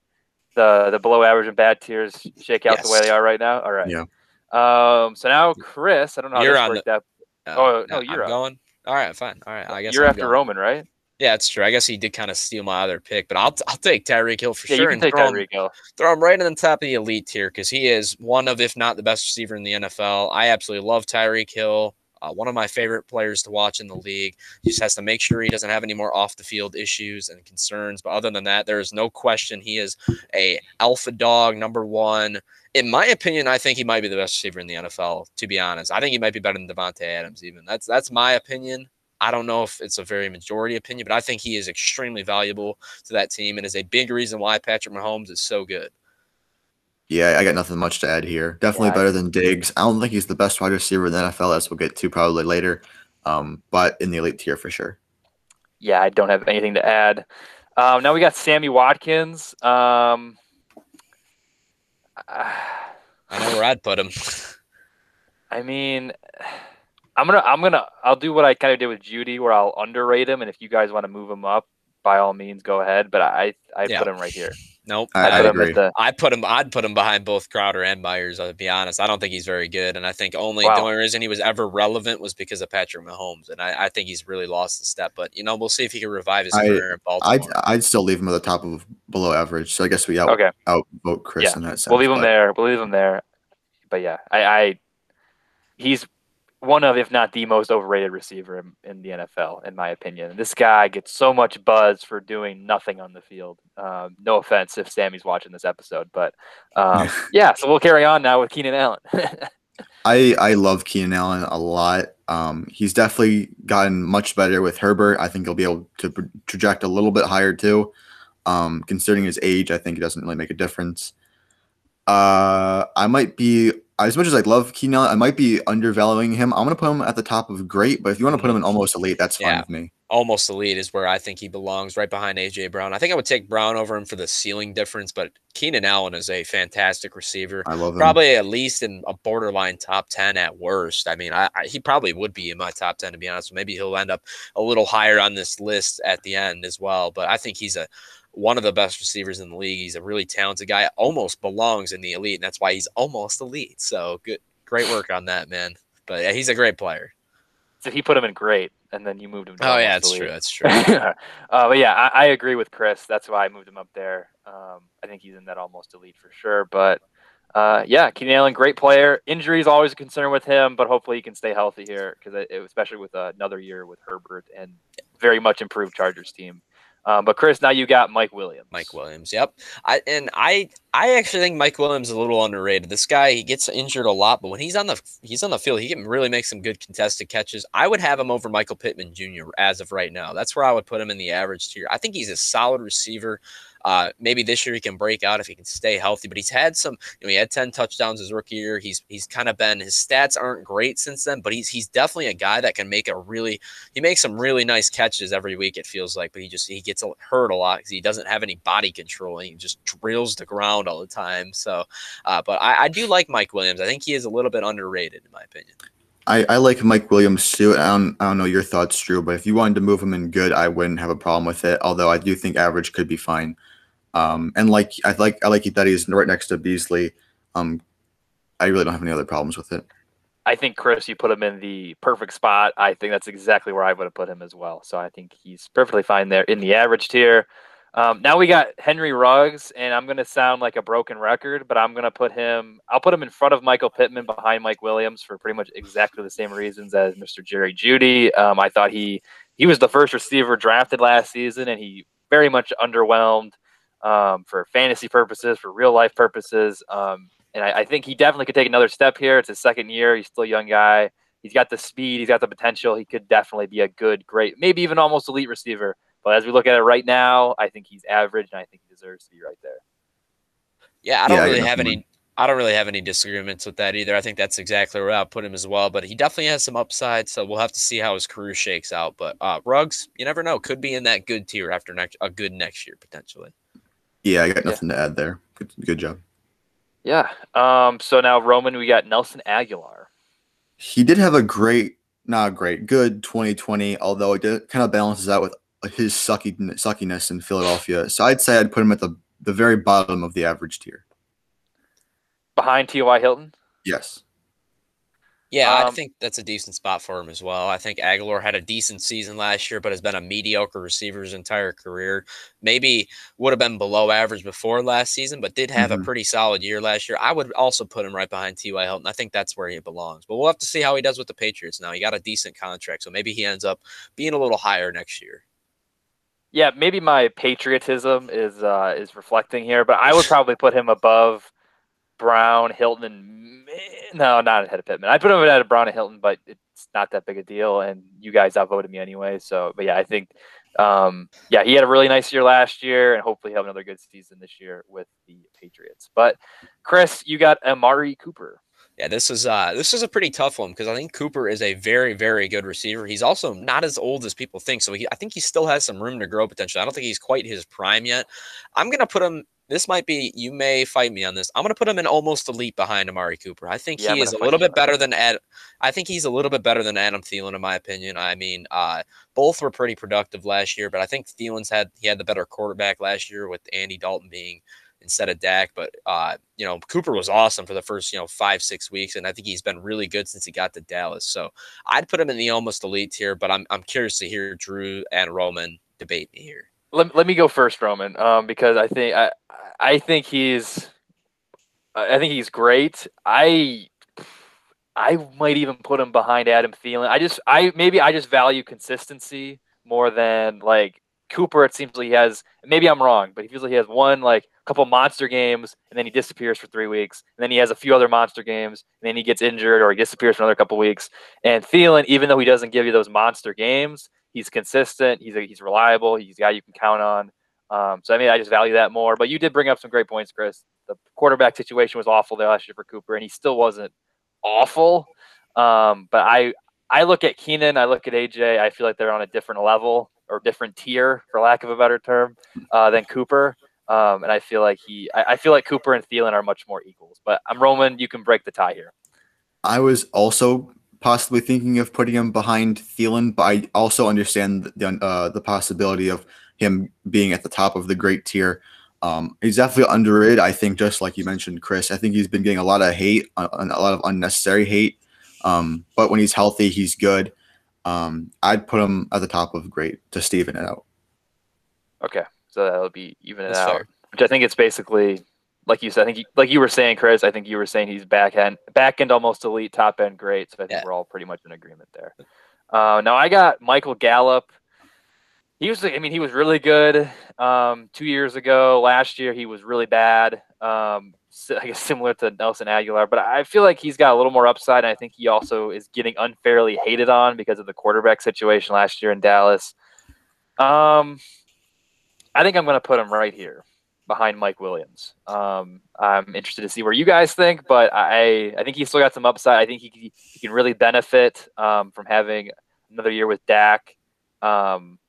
the the below average and bad tiers shake out yes. the way they are right now? All right. Yeah. Um. So now, Chris, I don't know how you're this worked the, Uh, oh no, you're I'm going. All right, fine. All right, I guess you're I'm after going. Roman, right? Yeah, it's true. I guess he did kind of steal my other pick, but I'll I'll take Tyreek Hill for Yeah, sure you can and take throw him, Tyreek Hill. throw him right in the top of the elite tier because he is one of, if not the best receiver in the NFL. I absolutely love Tyreek Hill. Uh, one of my favorite players to watch in the league. He just has to make sure he doesn't have any more off the field issues and concerns. But other than that, there is no question he is a alpha dog, number one. In my opinion, I think he might be the best receiver in the NFL. To be honest, I think he might be better than Davante Adams. Even that's that's my opinion. I don't know if it's a very majority opinion, but I think he is extremely valuable to that team and is a big reason why Patrick Mahomes is so good. Yeah, I got nothing much to add here. Definitely Yeah. better than Diggs. I don't think he's the best wide receiver in the NFL, as we'll get to probably later. Um, but in the elite tier for sure. Yeah, I don't have anything to add. Um, now we got Sammy Watkins. Um, (sighs) I know where I'd put him. (laughs) I mean, I'm gonna, I'm gonna, I'll do what I kind of did with Jeudy, where I'll underrate him, and if you guys want to move him up, by all means, go ahead. But I, I Yeah. put him right here. nope. I, I I put him agree. at the. I put him. I'd put him behind both Crowder and Meyers. I'll be honest. I don't think he's very good, and I think only Wow. the only reason he was ever relevant was because of Patrick Mahomes, and I, I think he's really lost the step. But you know, we'll see if he can revive his I- career in Baltimore. I'd I'd still leave him at the top of below average. So I guess we out Okay, outvote Chris Yeah, in that sense. we'll leave him but- there. We'll leave him there. But yeah, I, I, he's one of, if not the most overrated receiver in, in the NFL, in my opinion. This guy gets so much buzz for doing nothing on the field. Um, no offense if Sammy's watching this episode, but um, (laughs) yeah. So we'll carry on now with Keenan Allen. (laughs) I I love Keenan Allen a lot. Um, he's definitely gotten much better with Herbert. I think he'll be able to pro- traject a little bit higher too. Um, considering his age, I think it doesn't really make a difference. Uh, I might be as much as I love Keenan I might be undervaluing him. I'm gonna put him at the top of great, but if you want to put him in mm-hmm. almost elite, that's fine Yeah. with me. almost elite is where I think he belongs, right behind AJ Brown. I think I would take Brown over him for the ceiling difference, but Keenan Allen is a fantastic receiver. I love him. Probably at least in a borderline top 10 at worst. I mean, I, I, he probably would be in my top 10 to be honest. Maybe he'll end up a little higher on this list at the end as well. But I think he's a one of the best receivers in the league. He's a really talented guy, almost belongs in the elite, and that's why he's almost elite. So good, great work on that, man. But yeah, he's a great player. so he put him in great, and then you moved him. Oh yeah, that's true. That's true. (laughs) uh, but yeah, I, I agree with Chris. That's why I moved him up there. Um, I think he's in that almost elite for sure. But uh, yeah, Keenan Allen, great player. Injury is always a concern with him, but hopefully he can stay healthy here because especially with uh, another year with Herbert and very much improved Chargers team. Um, but Chris, now you got Mike Williams. Mike Williams. Yep. I and I I actually think Mike Williams is a little underrated. This guy he gets injured a lot, but when he's on the he's on the field, he can really make some good contested catches. I would have him over Michael Pittman Jr. as of right now. That's where I would put him in the average tier. I think he's a solid receiver. Uh, maybe this year he can break out if he can stay healthy. But he's had some. You know, he had ten touchdowns his rookie year. He's he's kind of been his stats aren't great since then, but he's he's definitely a guy that can make a really he makes some really nice catches every week. It feels like, but he just he gets hurt a lot because he doesn't have any body control. And he just drills the ground all the time. So, uh, but I, I do like Mike Williams. I think he is a little bit underrated in my opinion. I, I like Mike Williams too. I don't, I don't know your thoughts, Drew, but if you wanted to move him in good, I wouldn't have a problem with it. Although I do think average could be fine. Um, and like I like I like that he's right next to Beasley. Um, I really don't have any other problems with it. I think Chris, you put him in the perfect spot. I think that's exactly where I would have put him as well. So I think he's perfectly fine there in the average tier. Um, now we got Henry Ruggs, and I'm going to sound like a broken record, but I'm going to put him. I'll put him in front of Michael Pittman, behind Mike Williams, for pretty much exactly the same reasons as Mr. Jerry Jeudy. Um, I thought he he was the first receiver drafted last season, and he very much underwhelmed um, for fantasy purposes, for real life purposes. Um, and I, I think he definitely could take another step here. It's his second year. He's still a young guy. He's got the speed. He's got the potential. He could definitely be a good, great, maybe even almost elite receiver. But as we look at it right now, I think he's average, and I think he deserves to be right there. Yeah, I don't Yeah, really got have any. I don't really have any disagreements with that either. I think that's exactly where I'll put him as well. But he definitely has some upside, so we'll have to see how his career shakes out. But uh, Ruggs, you never know, could be in that good tier after next a good next year potentially. Yeah, I got Yeah. nothing to add there. Good, good job. Yeah. Um. So now Roman, we got Nelson Agholor. He did have a great, not great, good 2020. Although it did, kind of balances out with his sucky, suckiness in Philadelphia. So I'd say I'd put him at the the very bottom of the average tier. behind T.Y. Hilton. Yes. Yeah, I Um, think that's a decent spot for him as well. I think Agholor had a decent season last year, but has been a mediocre receiver his entire career. Maybe would have been below average before last season, but did have a Mhm. pretty solid year last year. I would also put him right behind T.Y. Hilton. I think that's where he belongs. But we'll have to see how he does with the Patriots now. He got a decent contract, so maybe he ends up being a little higher next year. Yeah, maybe my patriotism is uh, is reflecting here, but I would (laughs) probably put him above Brown, Hilton, and no, not ahead of Pittman. I put him ahead of Brown and Hilton, but it's not that big a deal, and you guys outvoted me anyway. So, but yeah, I think, um, yeah, he had a really nice year last year, and hopefully he'll have another good season this year with the Patriots. But Chris, you got Amari Cooper. Yeah, this is uh this is a pretty tough one because I think Cooper is a very very good receiver. He's also not as old as people think, so he, I think he still has some room to grow potentially. I don't think he's quite his prime yet. I'm gonna put him. This might be. You may fight me on this. I'm gonna put him in almost elite behind Amari Cooper. I think Yeah, he is a little bit better than Ad. I think he's a little bit better than Adam Thielen in my opinion. I mean, uh, both were pretty productive last year, but I think Thielen's had he had the better quarterback last year with Andy Dalton being instead of Dak. But uh, you know, Cooper was awesome for the first, you know, five, six weeks, and I think he's been really good since he got to Dallas. So I'd put him in the almost elite tier, but I'm I'm curious to hear Drew and Roman debate me here. Let, let me go first, Roman, um, because I think I I think he's I think he's great. I I might even put him behind Adam Thielen. I just I maybe I just value consistency more than like Cooper. It seems like he has maybe I'm wrong, but he feels like he has one like couple monster games and then he disappears for three weeks, and then he has a few other monster games, and then he gets injured or he disappears for another couple weeks. And Thielen, even though he doesn't give you those monster games, he's consistent. He's a, he's reliable. He's a guy you can count on. Um, so I mean, I just value that more. But you did bring up some great points, Chris. The quarterback situation was awful there last year for Cooper, and he still wasn't awful. Um, but I I look at Keenan, I look at AJ. I feel like they're on a different level or different tier, for lack of a better term, uh, than Cooper. Um, and I feel like he, I, I feel like Cooper and Thielen are much more equals. But I'm Roman. You can break the tie here. I was also possibly thinking of putting him behind Thielen, but I also understand the uh, the possibility of him being at the top of the great tier. Um, he's definitely underrated. I think, just like you mentioned, Chris. I think he's been getting a lot of hate, a, a lot of unnecessary hate. Um, but when he's healthy, he's good. Um, I'd put him at the top of great to Steven it out. Okay, so that'll be even it That's out. fair. Which I think it's basically like you said. I think you, like you were saying, Chris. I think you were saying he's back end, back end almost elite, top end great. So I think Yeah. we're all pretty much in agreement there. Uh, now I got Michael Gallup. He was, I mean, he was really good um, two years ago. Last year he was really bad. Um, (laughs) I guess similar to Nelson Agholor, but I feel like he's got a little more upside. And I think he also is getting unfairly hated on because of the quarterback situation last year in Dallas. Um, I think I'm going to put him right here behind Mike Williams. Um, I'm interested to see where you guys think, but I I think he's still got some upside. I think he, he can really benefit um, from having another year with Dak. Um,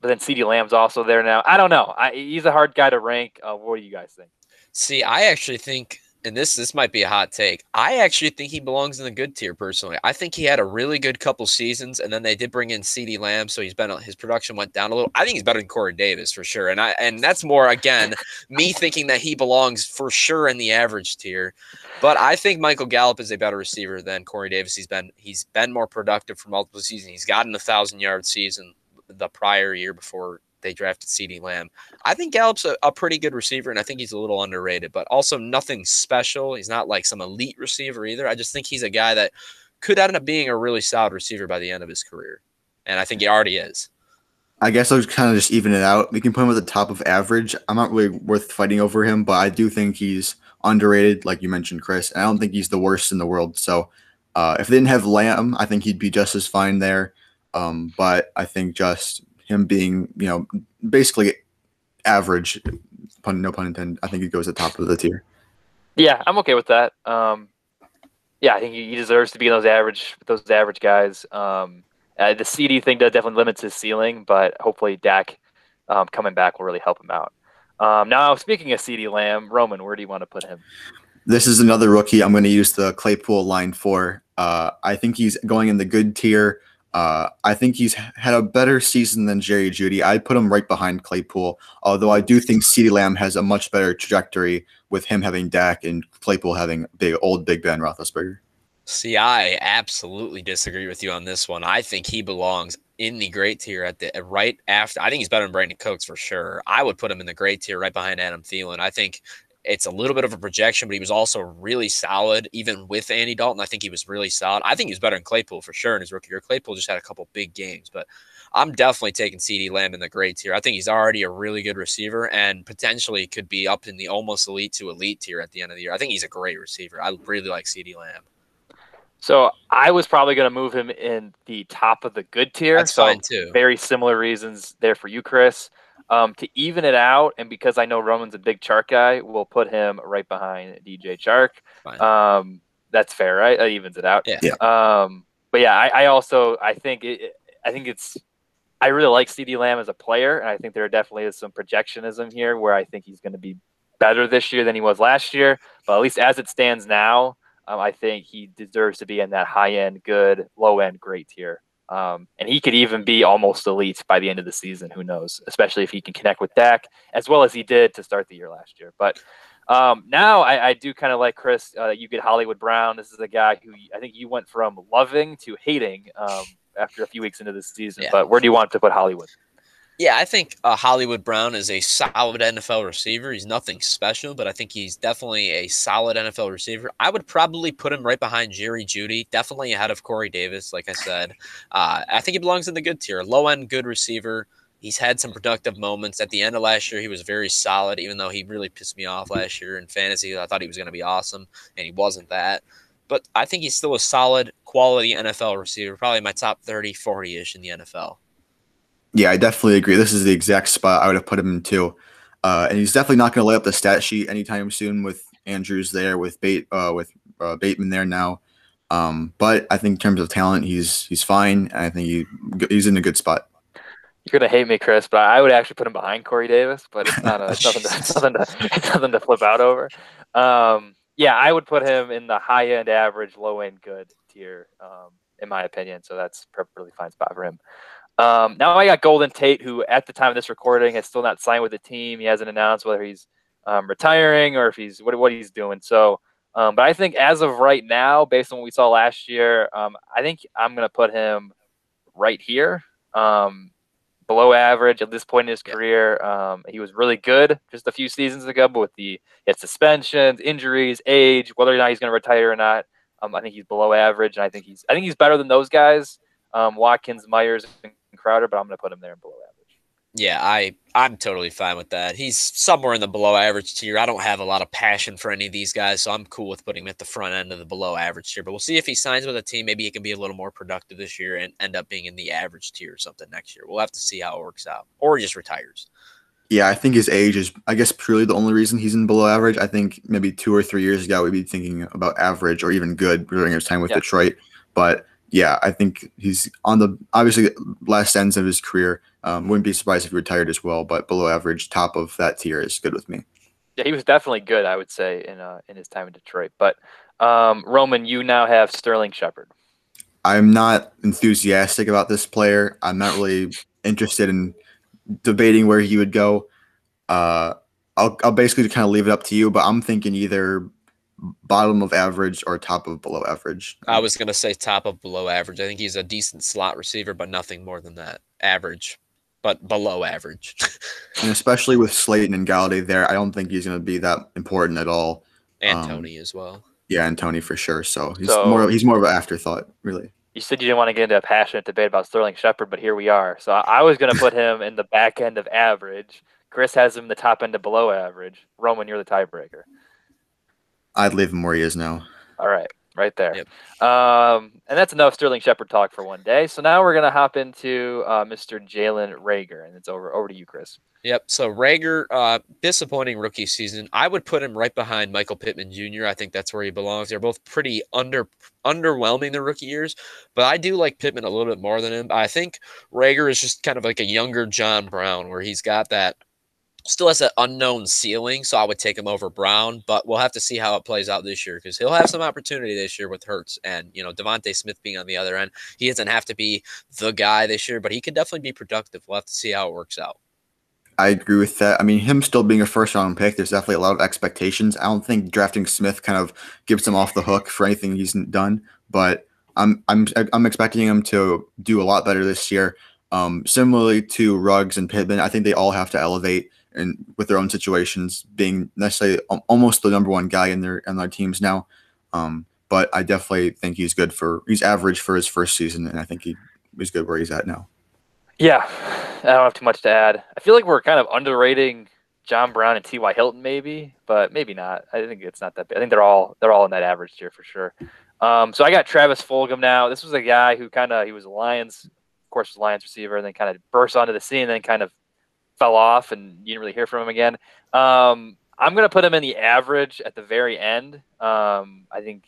but then CD Lamb's also there now. I don't know. I, he's a hard guy to rank. Uh, what do you guys think? See, I actually think, and this this might be a hot take. I actually think he belongs in the good tier personally. I think he had a really good couple seasons, and then they did bring in C.D. Lamb, so he's been his production went down a little. I think he's better than Corey Davis for sure, and I and that's more again me thinking that he belongs for sure in the average tier. But I think Michael Gallup is a better receiver than Corey Davis. He's been he's been more productive for multiple seasons. He's gotten a thousand yard season the prior year before they drafted CD Lamb. I think Gallup's a, a, pretty good receiver, and I think he's a little underrated, but also nothing special. He's not like some elite receiver either. I just think he's a guy that could end up being a really solid receiver by the end of his career. And I think he already is. I guess I'll kind of just even it out. We can put him at the top of average. I'm not really worth fighting over him, but I do think he's underrated, like you mentioned, Chris. And I don't think he's the worst in the world. So uh, if they didn't have Lamb, I think he'd be just as fine there. Um, but I think just him being, you know, basically average, pun no pun intended. I think he goes at the top of the tier. Yeah, I'm okay with that. Um, yeah, I think he deserves to be in those average those average guys. Um, uh, the CD thing does definitely limits his ceiling, but hopefully Dak um, coming back will really help him out. Um, now, speaking of CD Lamb, Roman, where do you want to put him? This is another rookie. I'm going to use the Claypool line for. Uh, I think he's going in the good tier. Uh, I think he's had a better season than Jerry Jeudy. I'd put him right behind Claypool, although I do think CeeDee Lamb has a much better trajectory with him having Dak and Claypool having big old Big Ben Roethlisberger. See, I absolutely disagree with you on this one. I think he belongs in the great tier at the right after. I think he's better than Brandin Cooks for sure. I would put him in the great tier right behind Adam Thielen. I think it's a little bit of a projection, but he was also really solid, even with Andy Dalton. I think he was really solid. I think he was better than Claypool for sure in his rookie year. Claypool just had a couple big games, but I'm definitely taking CD Lamb in the great tier. I think he's already a really good receiver and potentially could be up in the almost elite to elite tier at the end of the year. I think he's a great receiver. I really like CD Lamb. So I was probably going to move him in the top of the good tier. That's so fine too. Very similar reasons there for you, Chris. Um, to even it out, and because I know Roman's a big Chark guy, we'll put him right behind DJ Chark. Um, that's fair, right? That evens it out. Yeah. Yeah. Um, but yeah, I, I also I think it, I think it's I really like CD Lamb as a player, and I think there definitely is some projectionism here where I think he's going to be better this year than he was last year. But at least as it stands now, um, I think he deserves to be in that high end, good, low end, great tier. Um, and he could even be almost elite by the end of the season. Who knows? Especially if he can connect with Dak as well as he did to start the year last year. But um, now I, I do kind of like Chris. Uh, you get Hollywood Brown. This is a guy who I think you went from loving to hating um, after a few weeks into the season. Yeah. But where do you want to put Hollywood? Yeah, I think uh, Hollywood Brown is a solid NFL receiver. He's nothing special, but I think he's definitely a solid NFL receiver. I would probably put him right behind Jerry Jeudy, definitely ahead of Corey Davis. Like I said, uh, I think he belongs in the good tier, low end good receiver. He's had some productive moments. At the end of last year, he was very solid, even though he really pissed me off last year in fantasy. I thought he was going to be awesome, and he wasn't that. But I think he's still a solid, quality NFL receiver, probably my top 30, 40 ish in the NFL. Yeah, I definitely agree. This is the exact spot I would have put him into. Uh, and he's definitely not going to lay up the stat sheet anytime soon with Andrews there, with Bait, uh, with uh, Bateman there now. Um, but I think in terms of talent, he's he's fine. And I think he he's in a good spot. You're gonna hate me, Chris, but I would actually put him behind Corey Davis. But it's not a, (laughs) it's nothing. To, it's nothing to it's nothing to flip out over. Um, yeah, I would put him in the high end, average, low end, good tier, um, in my opinion. So that's perfectly fine spot for him. Um, now I got Golden Tate, who at the time of this recording has still not signed with the team. He hasn't announced whether he's um, retiring or if he's what what he's doing. So, um, but I think as of right now, based on what we saw last year, um, I think I'm gonna put him right here. Um, below average at this point in his career. Um, he was really good just a few seasons ago, but with the suspensions, injuries, age, whether or not he's going to retire or not, um, I think he's below average, and I think he's I think he's better than those guys, um, Watkins, Meyers, and Crowder, but I'm going to put him there in below average. Yeah, I I'm totally fine with that. He's somewhere in the below average tier. I don't have a lot of passion for any of these guys, so I'm cool with putting him at the front end of the below average tier. But we'll see if he signs with a team. Maybe he can be a little more productive this year and end up being in the average tier or something next year. We'll have to see how it works out, or he just retires. Yeah, I think his age is, I guess, purely the only reason he's in below average. I think maybe two or three years ago, we'd be thinking about average or even good during his time with Yeah. Detroit. But yeah, I think he's on the obviously last ends of his career. Um, wouldn't be surprised if he retired as well, but below average, top of that tier is good with me. Yeah, he was definitely good, I would say, in uh, in his time in Detroit. But um, Roman, you now have Sterling Shepard. I'm not enthusiastic about this player. I'm not really interested in debating where he would go. Uh, I'll, I'll basically kind of leave it up to you, but I'm thinking either bottom of average or top of below average. I was gonna say top of below average. I think he's a decent slot receiver, but nothing more than that. Average, but below average. and especially with Slayton and Golladay there, I don't think he's going to be that important at all. and Um, Toney as well. Yeah, and Toney for sure. So he's So- more he's more of an afterthought, really. You said you didn't want to get into a passionate debate about Sterling Shepard, but here we are. So I, I was going to put him in the back end of average. Chris has him the top end of below average. Roman, you're the tiebreaker. I'd leave him where he is now. All right, right there. Yep. Um, and that's enough Sterling Shepard talk for one day. So now we're going to hop into uh, Mr. Jalen Reagor, and it's over over to you, Chris. Yep. So Reagor, uh, disappointing rookie season. I would put him right behind Michael Pittman Jr. I think that's where he belongs. They're both pretty under underwhelming their rookie years, but I do like Pittman a little bit more than him. I think Reagor is just kind of like a younger John Brown, where he's got that still has an unknown ceiling. So I would take him over Brown, but we'll have to see how it plays out this year because he'll have some opportunity this year with Hurts and you know DeVonta Smith being on the other end. He doesn't have to be the guy this year, but he could definitely be productive. We'll have to see how it works out. I agree with that. I mean, him still being a first round pick, there's definitely a lot of expectations. I don't think drafting Smith kind of gives him off the hook for anything he's done, but I'm I'm I'm expecting him to do a lot better this year. Um, similarly to Ruggs and Pittman, I think they all have to elevate and with their own situations, being necessarily almost the number one guy in their in their teams now. Um, but I definitely think he's good for he's average for his first season, and I think he he's good where he's at now. Yeah, I don't have too much to add. I feel like we're kind of underrating John Brown and T.Y. Hilton, maybe, but maybe not. I think it's not that bad. I think they're all they're all in that average tier for sure. Um, so I got Travis Fulgham now. This was a guy who kind of he was a Lions, of course, was Lions receiver, and then kind of burst onto the scene, and then kind of fell off, and you didn't really hear from him again. Um, I'm gonna put him in the average at the very end. Um, I think,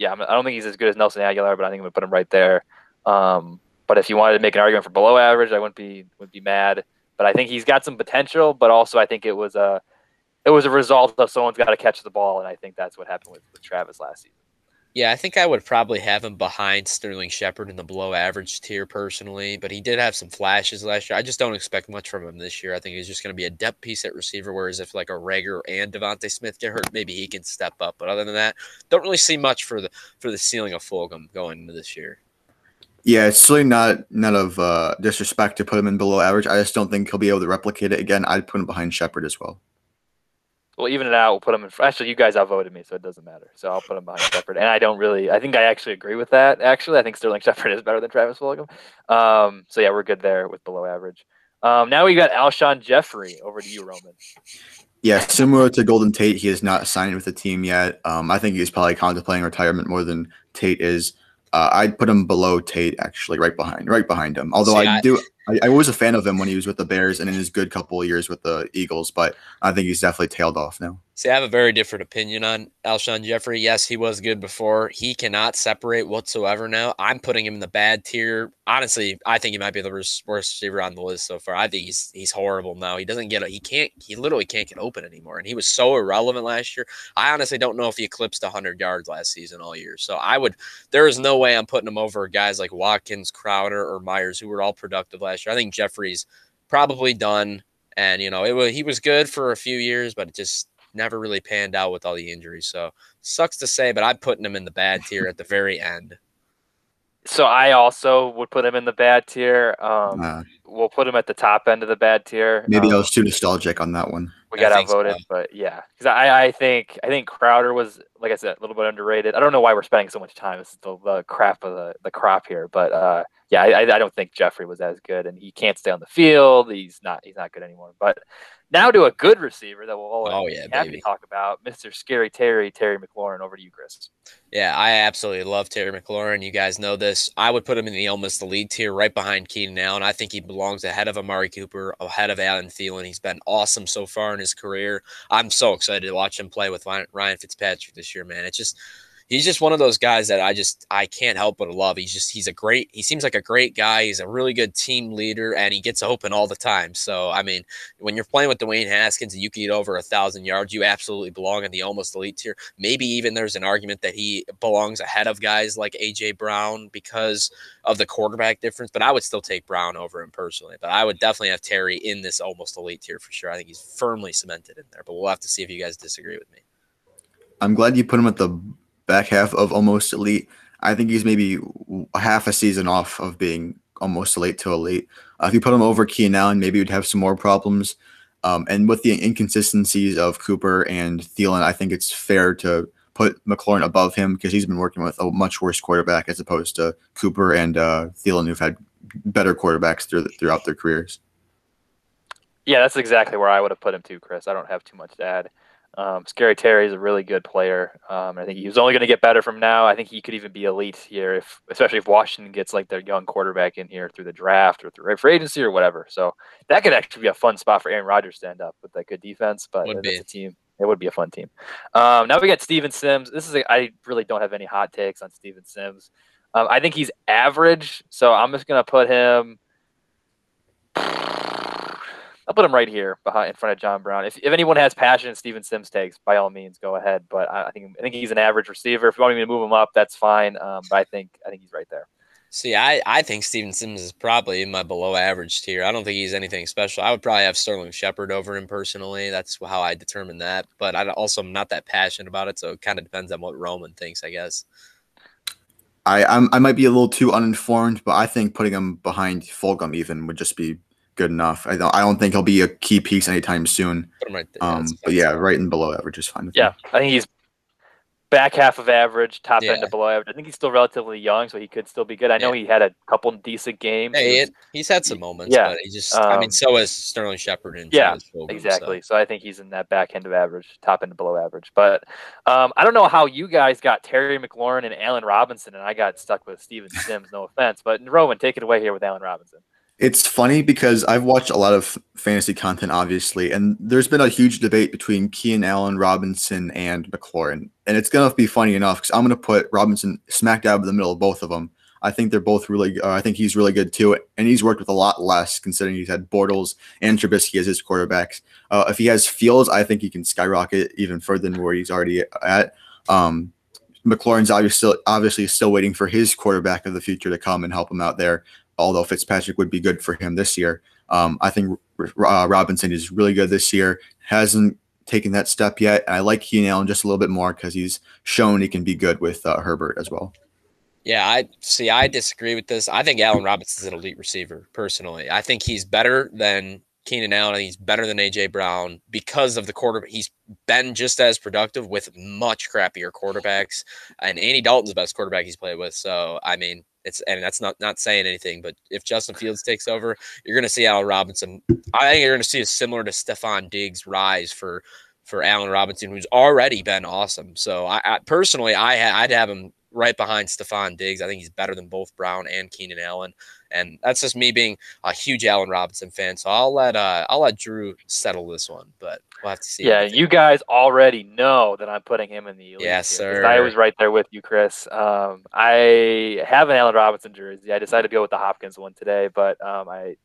yeah, I don't think he's as good as Nelson Agholor, but I think I'm gonna put him right there. Um, but if you wanted to make an argument for below average, I wouldn't be would be mad. But I think he's got some potential, but also I think it was a it was a result of someone's got to catch the ball, and I think that's what happened with, with Travis last season. Yeah, I think I would probably have him behind Sterling Shepard in the below average tier personally, but he did have some flashes last year. I just don't expect much from him this year. I think he's just going to be a depth piece at receiver, whereas if like a Reagor and DeVonta Smith get hurt, maybe he can step up. But other than that, don't really see much for the for the ceiling of Fulgham going into this year. Yeah, it's really not not of uh, disrespect to put him in below average. I just don't think he'll be able to replicate it again. I'd put him behind Shepard as well. We'll even it out. We'll put them in. Actually, you guys outvoted me, so it doesn't matter. So I'll put him behind Shepard. And I don't really. I think I actually agree with that. Actually, I think Sterling (laughs) Shepard is better than Travis Fulgham. Um, so yeah, we're good there with below average. Um, now we got Alshon Jeffery. Over to you, Roman. Yeah, similar to Golden Tate, he is not signed with the team yet. Um, I think he's probably contemplating retirement more than Tate is. Uh, I'd put him below Tate, actually, right behind, right behind him. Although See, I, I, do, I, I, was a fan of him when he was with the Bears and in his good couple of years with the Eagles, but I think he's definitely tailed off now. See, I have a very different opinion on Alshon Jeffery. Yes, he was good before. He cannot separate whatsoever now. I'm putting him in the bad tier. Honestly, I think he might be the worst, receiver on the list so far. I think he's he's horrible now. He doesn't get he can't he literally can't get open anymore. And he was so irrelevant last year. I honestly don't know if he eclipsed 100 yards last season all year. So I would there is no way I'm putting him over guys like Watkins, Crowder, or Meyers who were all productive last year. I think Jeffery's probably done. And you know, it was he was good for a few years, but it just never really panned out with all the injuries. So sucks to say, but I'm putting him in the bad tier at the very end. (laughs) So I also would put him in the bad tier. Um, uh, we'll put him at the top end of the bad tier. Maybe um, I was too nostalgic on that one. We got outvoted, so. but yeah, because I, I think I think Crowder was like I said a little bit underrated. I don't know why we're spending so much time. This is the, the crap of the, the crop here, but uh, yeah, I, I don't think Jeffery was as good, and he can't stay on the field. He's not he's not good anymore. But now to a good receiver that we'll all oh, yeah, happy to talk about, Mr. Scary Terry, Terry McLaurin. Over to you, Chris. Yeah, I absolutely love Terry McLaurin. You guys know this. I would put him in the almost the lead tier right behind Keenan Allen. I think he belongs ahead of Amari Cooper, ahead of Adam Thielen. He's been awesome so far in his career. I'm so excited to watch him play with Ryan Fitzpatrick this year, man. It's just he's just one of those guys that I just I can't help but love. He's just he's a great he seems like a great guy. He's a really good team leader and he gets open all the time. So I mean, when you're playing with Dwayne Haskins and you can get over a thousand yards, you absolutely belong in the almost elite tier. Maybe even there's an argument that he belongs ahead of guys like AJ Brown because of the quarterback difference. But I would still take Brown over him personally. But I would definitely have Terry in this almost elite tier for sure. I think he's firmly cemented in there. But we'll have to see if you guys disagree with me. I'm glad you put him at the back half of almost elite. I think he's maybe half a season off of being almost elite to elite. Uh, if you put him over Keenan maybe you'd have some more problems. Um, and with the inconsistencies of Cooper and Thielen, I think it's fair to put McLaurin above him because he's been working with a much worse quarterback as opposed to Cooper and uh, Thielen, who've had better quarterbacks through, throughout their careers. Yeah, that's exactly where I would have put him too, Chris. I don't have too much to add. Um, Scary Terry is a really good player. Um, I think he's only going to get better from now. I think he could even be elite here, if especially if Washington gets like their young quarterback in here through the draft or through free agency or whatever. So that could actually be a fun spot for Aaron Rodgers to end up with that good defense. But would it's a team. It would be a fun team. Um, now we got Steven Sims. This is a, I really don't have any hot takes on Steven Sims. Um, I think he's average, so I'm just going to put him. I'll put him right here behind in front of John Brown. If, if anyone has passion Steven Sims takes, by all means, go ahead. But I, I, think I think he's an average receiver. If you want me to move him up, that's fine. Um, but I think I think he's right there. See, I, I think Steven Sims is probably in my below average tier. I don't think he's anything special. I would probably have Sterling Shepard over him personally. That's how I determine that. But I also am not that passionate about it, so it kind of depends on what Roman thinks, I guess. I I'm, i might be a little too uninformed, but I think putting him behind Fulgham even would just be good enough. I don't I don't think he'll be a key piece anytime soon. Right um, but yeah, right in below average is fine. yeah, me. I think he's back half of average, top yeah. end of below average. I think he's still relatively young, so he could still be good. I know yeah. he had a couple decent games. Hey, it, he's had some moments, yeah. but he just um, I mean, um, so is Sterling Shepard and yeah, exactly. So. so. I think he's in that back end of average, top end of below average. But um, I don't know how you guys got Terry McLaurin and Allen Robinson, and I got stuck with Steven Sims. no (laughs) offense, but Roman, take it away here with Allen Robinson. It's funny because I've watched a lot of fantasy content, obviously, and there's been a huge debate between Keenan Allen, Robinson, and McLaurin. And it's going to be funny enough because I'm going to put Robinson smack dab in the middle of both of them. I think they're both really. Uh, I think he's really good too, and he's worked with a lot less considering he's had Bortles and Trubisky as his quarterbacks. Uh, if he has Fields, I think he can skyrocket even further than where he's already at. Um, McLaurin's obviously obviously still waiting for his quarterback of the future to come and help him out there although Fitzpatrick would be good for him this year. Um, I think uh, Robinson is really good this year. Hasn't taken that step yet. I like Keenan Allen just a little bit more because he's shown he can be good with uh, Herbert as well. Yeah, I see. I disagree with this. I think Allen Robinson's an elite receiver. Personally, I think he's better than Keenan Allen. He's better than AJ Brown because of the quarter. He's been just as productive with much crappier quarterbacks, and Andy Dalton's the best quarterback he's played with. So, I mean, it's and that's not not saying anything, but if Justin (laughs) Fields takes over, you're going to see Allen Robinson. I think you're going to see a similar to Stefon Diggs rise for for Allen Robinson, who's already been awesome. So I, I personally, I I'd have him right behind Stefon Diggs. I think he's better than both Brown and Keenan Allen. And that's just me being a huge Allen Robinson fan. So I'll let uh, I'll let Drew settle this one, but we'll have to see. Yeah, you guys already know that I'm putting him in the elite. Yes, sir. I was right there with you, Chris. Um, I have an Allen Robinson jersey. I decided to go with the Hopkins one today, but um, I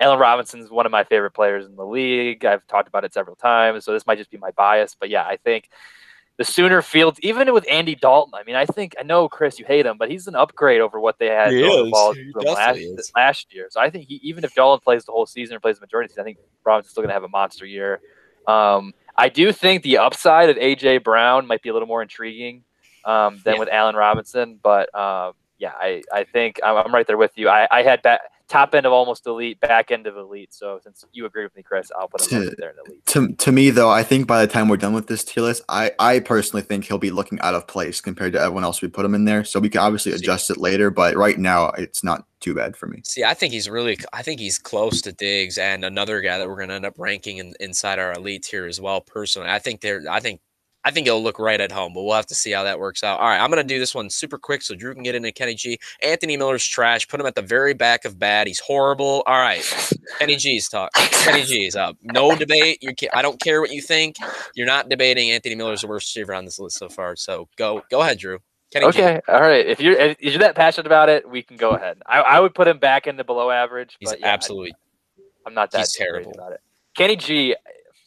Allen Robinson's one of my favorite players in the league. I've talked about it several times, so this might just be my bias, but yeah, I think the Sooner Fields, even with Andy Dalton. I mean, I think I know Chris, you hate him, but he's an upgrade over what they had the ball last, last year. So I think he, even if Dalton plays the whole season or plays the majority, season, I think Robinson's still going to have a monster year. Um, I do think the upside of AJ Brown might be a little more intriguing um, than yeah. with Allen Robinson, but um, yeah, I, I think I'm, I'm, right there with you. I, I had bet top end of almost elite, back end of elite. So since you agree with me, Chris, I'll put him to, there in elite. To, to me, though, I think by the time we're done with this tier list, I, I personally think he'll be looking out of place compared to everyone else we put him in there. So we can obviously See. adjust it later, but right now it's not too bad for me. See, I think he's really, I think he's close to Diggs and another guy that we're going to end up ranking in, inside our elite tier as well. Personally, I think they're, I think I think it'll look right at home, but we'll have to see how that works out. All right, I'm going to do this one super quick so Drew can get into Kenny G. Anthony Miller's trash. Put him at the very back of bad. He's horrible. All right, Kenny G's talk. Kenny G's up. No debate. You I don't care what you think. You're not debating Anthony Miller's the worst receiver on this list so far. So go go ahead, Drew. Kenny okay, G. all right. If you're if you're that passionate about it, we can go ahead. I, I would put him back in the below average. He's yeah, absolutely. I, am not that terrible about it. Kenny G.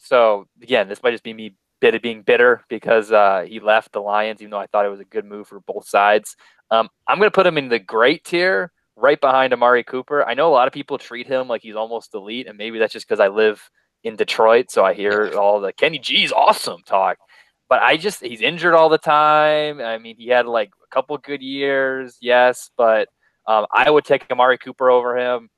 So again, this might just be me bit of being bitter because uh, he left the Lions, even though I thought it was a good move for both sides. Um, I'm going to put him in the great tier, right behind Amari Cooper. I know a lot of people treat him like he's almost elite, and maybe that's just because I live in Detroit, so I hear (laughs) all the Kenny G's awesome talk. But I just he's injured all the time. I mean, he had like a couple good years, yes, but um, I would take Amari Cooper over him.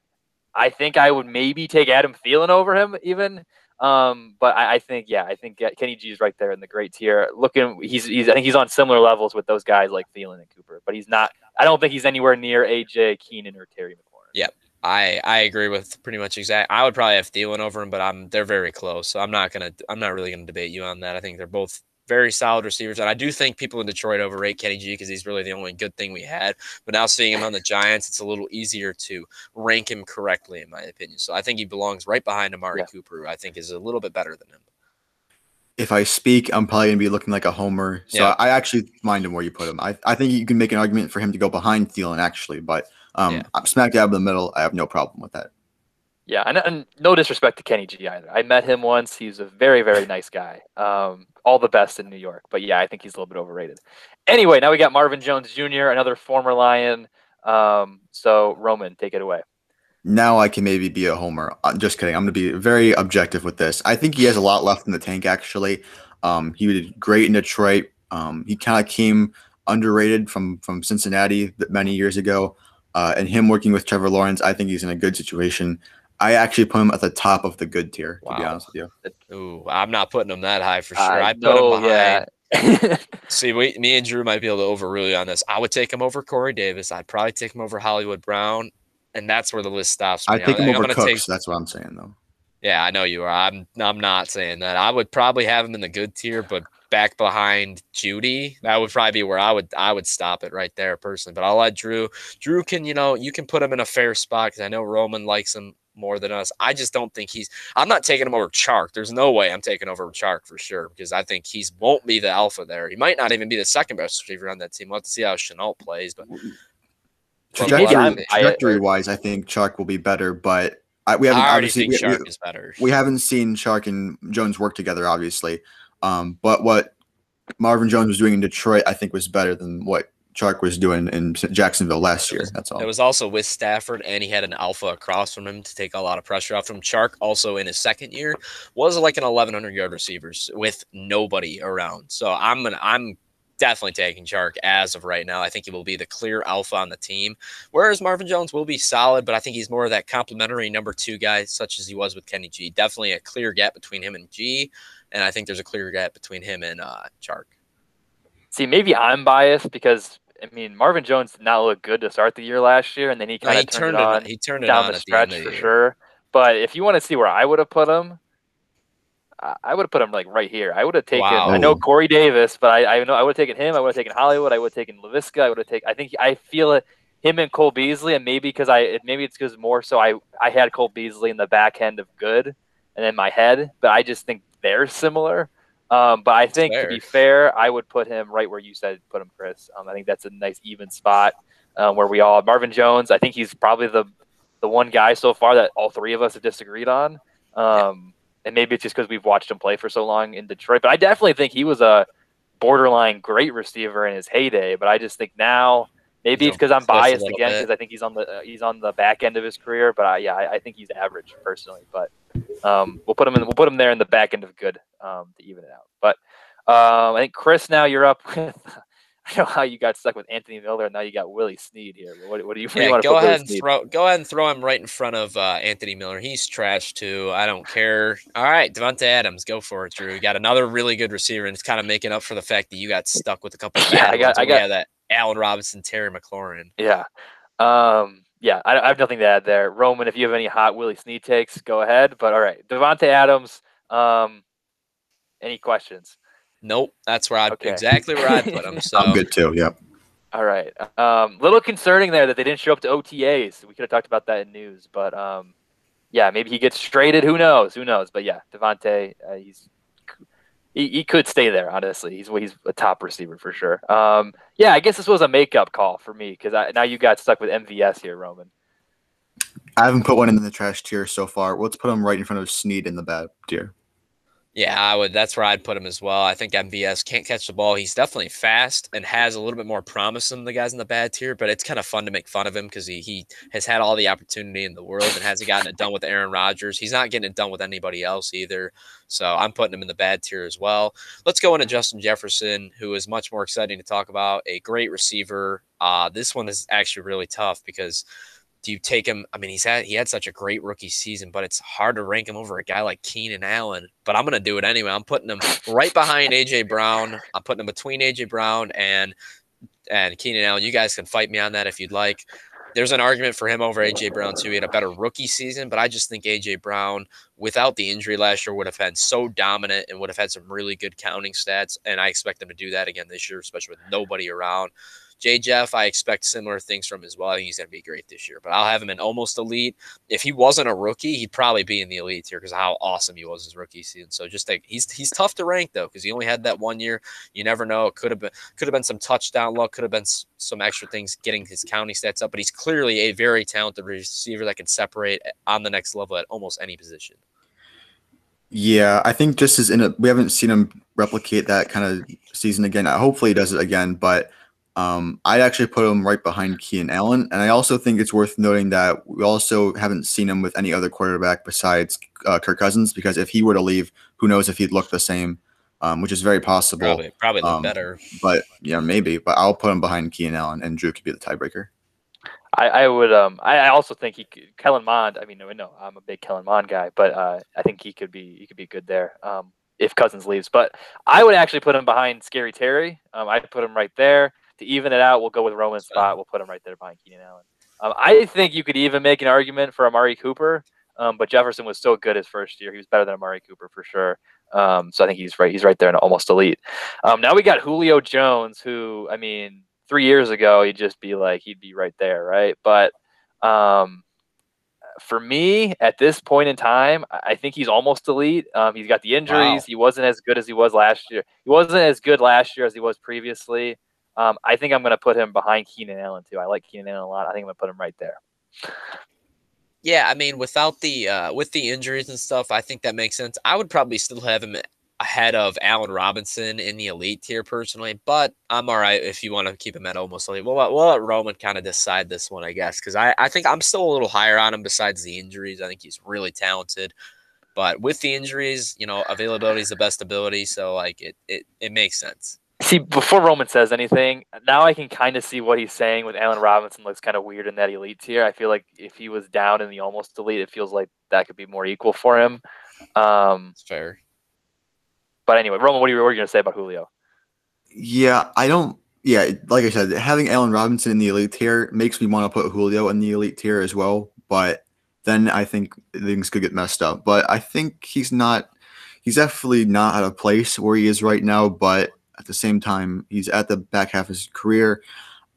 I think I would maybe take Adam Thielen over him even. Um, but I, I, think, yeah, I think Kenny G is right there in the great tier. Looking, he's, he's, I think he's on similar levels with those guys like Thielen and Cooper, but he's not. I don't think he's anywhere near AJ Keenan or Terry McLaurin. Yep, I I agree with pretty much exact. I would probably have Thielen over him, but I'm they're very close, so I'm not gonna I'm not really gonna debate you on that. I think they're both very solid receivers. And I do think people in Detroit overrate Kenny G because he's really the only good thing we had. But now seeing him on the Giants, it's a little easier to rank him correctly, in my opinion. So I think he belongs right behind Amari yeah. Cooper, who I think is a little bit better than him. If I speak, I'm probably gonna be looking like a homer. So yeah. I actually mind him where you put him. I, I think you can make an argument for him to go behind Thielen actually, but um, yeah. I'm smack dab in the middle. I have no problem with that. Yeah, and, and, no disrespect to Kenny G either. I met him once. He's a very, very nice guy. Um, all the best in New York. But yeah, I think he's a little bit overrated. Anyway, now we got Marvin Jones Jr., another former Lion. Um, so Roman, take it away. Now I can maybe be a homer. I'm just kidding. I'm going to be very objective with this. I think he has a lot left in the tank. Actually, um, he did great in Detroit. Um, he kind of came underrated from from Cincinnati many years ago, uh, and him working with Trevor Lawrence, I think he's in a good situation. I actually put him at the top of the good tier, to be honest with you. Ooh, I'm not putting him that high for sure. I, I put know, him behind. Yeah. (laughs) See, we, me and Drew might be able to overrule you on this. I would take him over Corey Davis. I'd probably take him over Hollywood Brown, and that's where the list stops. I take him over Cooks. Take, that's what I'm saying, though. Yeah, I know you are. I'm. I'm not saying that. I would probably have him in the good tier, but back behind Jeudy. that would probably be where I would I would stop it right there personally. But I'll let Drew. Drew can you know you can put him in a fair spot because I know Roman likes him more than us. I just don't think he's. I'm not taking him over Chark. There's no way I'm taking over Chark for sure because I think he's won't be the alpha there. He might not even be the second best receiver on that team. We'll have to see how Shenault plays, but. Trajectory, trajectory wise, I think Chark will be better, but I, we haven't I obviously we, we, is better. We haven't seen Chark and Jones work together, obviously. Um, but what Marvin Jones was doing in Detroit, I think, was better than what Chark was doing in Jacksonville last year. That's all. It was also with Stafford, and he had an alpha across from him to take a lot of pressure off him. Chark also in his second year was like an 1100 yard receivers with nobody around. So I'm gonna I'm definitely taking Chark as of right now. I think he will be the clear alpha on the team. Whereas Marvin Jones will be solid, but I think he's more of that complementary number two guy, such as he was with Kenny G. Definitely a clear gap between him and G, and I think there's a clear gap between him and uh, Chark. See, maybe I'm biased because I mean Marvin Jones did not look good to start the year last year, and then he kind of turned, turned, it on. He turned it down on the stretch the for sure. But if you want to see where I would have put him, I would have put him like right here. I would have taken. Wow. I know Corey Davis, but I, I know I would have taken him. I would have taken Hollywood. I would have taken Laviska. I would have taken. I think I feel it. Him and Cole Beasley, and maybe because I maybe it's because more so I I had Cole Beasley in the back end of good, and in my head, but I just think they're similar. Um, but I think to be fair, I would put him right where you said put him, Chris. Um, I think that's a nice even spot um, where we all Marvin Jones. I think he's probably the the one guy so far that all three of us have disagreed on. Um, and maybe it's just because we've watched him play for so long in Detroit. But I definitely think he was a borderline great receiver in his heyday. But I just think now maybe it's because I'm biased again because I think he's on the uh, he's on the back end of his career. But I, yeah, I, I think he's average personally. But um, we'll put him in. We'll put him there in the back end of good um, to even it out. But um, I think Chris, now you're up (laughs) with. I know how you got stuck with Anthony Miller, and now you got Willie Snead here. What, what do you? What yeah, do you go ahead and throw. Go ahead and throw him right in front of uh, Anthony Miller. He's trash too. I don't care. All right, Davante Adams, go for it, Drew. You got another really good receiver, and it's kind of making up for the fact that you got stuck with a couple. Of (laughs) yeah, I got. I got that. Allen Robinson, Terry McLaurin. Yeah. Um, yeah, I, I, have nothing to add there. Roman, if you have any hot Willie Snead takes, go ahead. But all right, Davante Adams. Um, any questions? Nope, that's where I okay. exactly where I put him. (laughs) So I'm good too. Yep. All right. Um, little concerning there that they didn't show up to OTAs. We could have talked about that in news, but um, yeah, maybe he gets traded. Who knows? Who knows? But yeah, Davante, uh, he's he, he could stay there. Honestly, he's he's a top receiver for sure. Um, yeah, I guess this was a makeup call for me because now you got stuck with MVS here, Roman. I haven't put one in the trash tier so far. Let's put him right in front of Snead in the bad tier. Yeah, I would. That's where I'd put him as well. I think MVS can't catch the ball. He's definitely fast and has a little bit more promise than the guys in the bad tier, but it's kind of fun to make fun of him because he, he has had all the opportunity in the world and hasn't gotten it done with Aaron Rodgers. He's not getting it done with anybody else either. So I'm putting him in the bad tier as well. Let's go into Justin Jefferson, who is much more exciting to talk about. A great receiver. Uh, this one is actually really tough because – do you take him? I mean, he's had he had such a great rookie season, but it's hard to rank him over a guy like Keenan Allen. But I'm gonna do it anyway. I'm putting him right behind AJ Brown. I'm putting him between AJ Brown and and Keenan Allen. You guys can fight me on that if you'd like. There's an argument for him over AJ Brown too. He had a better rookie season, but I just think AJ Brown, without the injury last year, would have been so dominant and would have had some really good counting stats. And I expect him to do that again this year, especially with nobody around. J. Jeff, I expect similar things from as well. I think he's going to be great this year, but I'll have him in almost elite. If he wasn't a rookie, he'd probably be in the elite here because how awesome he was his rookie season. So just like he's he's tough to rank though because he only had that one year. You never know. It could have been could have been some touchdown luck. Could have been some extra things getting his county stats up. But he's clearly a very talented receiver that can separate on the next level at almost any position. Yeah, I think just as in a, we haven't seen him replicate that kind of season again. Hopefully, he does it again, but Um, I'd actually put him right behind Keenan Allen, and I also think it's worth noting that we also haven't seen him with any other quarterback besides uh, Kirk Cousins. Because if he were to leave, who knows if he'd look the same, um, which is very possible. Probably, probably look Um, better. But yeah, maybe. But I'll put him behind Keenan Allen, and Drew could be the tiebreaker. I, I would. Um, I, I also think he, could, Kellen Mond. I mean, no, no, I'm a big Kellen Mond guy, but uh, I think he could be, he could be good there. Um, if Cousins leaves, but I would actually put him behind Scary Terry. Um, I'd put him right there to even it out. We'll go with fine. spot. We'll put him right there behind Keenan Allen. Um, I think you could even make an argument for Amari Cooper, um, but Jefferson was so good his first year. He was better than Amari Cooper for sure. Um, so I think he's right. He's right there in almost elite. Um, now we got Julio Jones, who I mean, three years ago he'd just be like he'd be right there, right? But um, for me, at this point in time, I I think he's almost elite. Um, he's got the injuries. Wow. He wasn't as good as he was last year. He wasn't as good last year as he was previously. Um, I think I'm going to put him behind Keenan Allen too. I like Keenan Allen a lot. I think I'm going to put him right there. Yeah, I mean, without the uh, with the injuries and stuff, I think that makes sense. I would probably still have him ahead of Allen Robinson in the elite tier personally, but I'm all right if you want to keep him at almost elite. We'll, we'll let Roman kind of decide this one, I guess, because I, I think I'm still a little higher on him besides the injuries. I think he's really talented, but with the injuries, you know, availability is the best ability, so like it it, it makes sense. See, before Roman says anything, now I can kind of see what he's saying with Allen Robinson looks kind of weird in that elite tier. I feel like if he was down in the almost elite, it feels like that could be more equal for him. Um, It's fair. but anyway, Roman, what are you, you going to say about Julio? Yeah, I don't. Yeah, like I said, having Allen Robinson in the elite tier makes me want to put Julio in the elite tier as well. But then I think things could get messed up. But I think he's not. He's definitely not at a place where he is right now. But at the same time, he's at the back half of his career,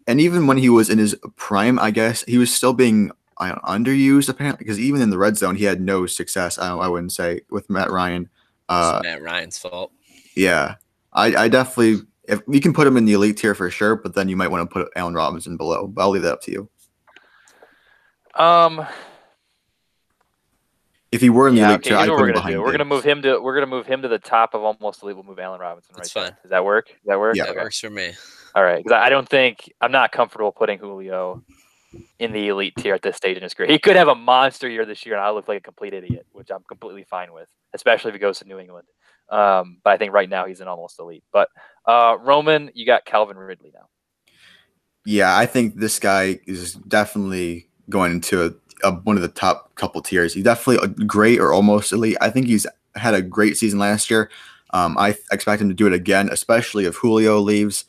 and even when he was in his prime, I guess he was still being underused apparently because even in the red zone, he had no success. I, I wouldn't say with Matt Ryan. Uh, Matt Ryan's fault. yeah, I, I definitely if you can put him in the elite tier for sure, but then you might want to put Allen Robinson below. But I'll leave that up to you. Um, If he were in the yeah, elite okay, tier, I'd what put we're him gonna behind. do. We're gonna move him to we're gonna move him to the top of almost elite. We'll move Allen Robinson right That's there. fine. Does that work? Does that work? Yeah. That works for me. All right, because I I don't think I'm not comfortable putting Julio in the elite tier at this stage in his career. He could have a monster year this year, and I look like a complete idiot, which I'm completely fine with, especially if he goes to New England. Um, but I think right now he's an almost elite. But uh, Roman, you got Calvin Ridley now. Yeah, I think this guy is definitely going into a, a, one of the top couple tiers. He's definitely great or almost elite. I think he's had a great season last year. Um, I expect him to do it again, especially if Julio leaves.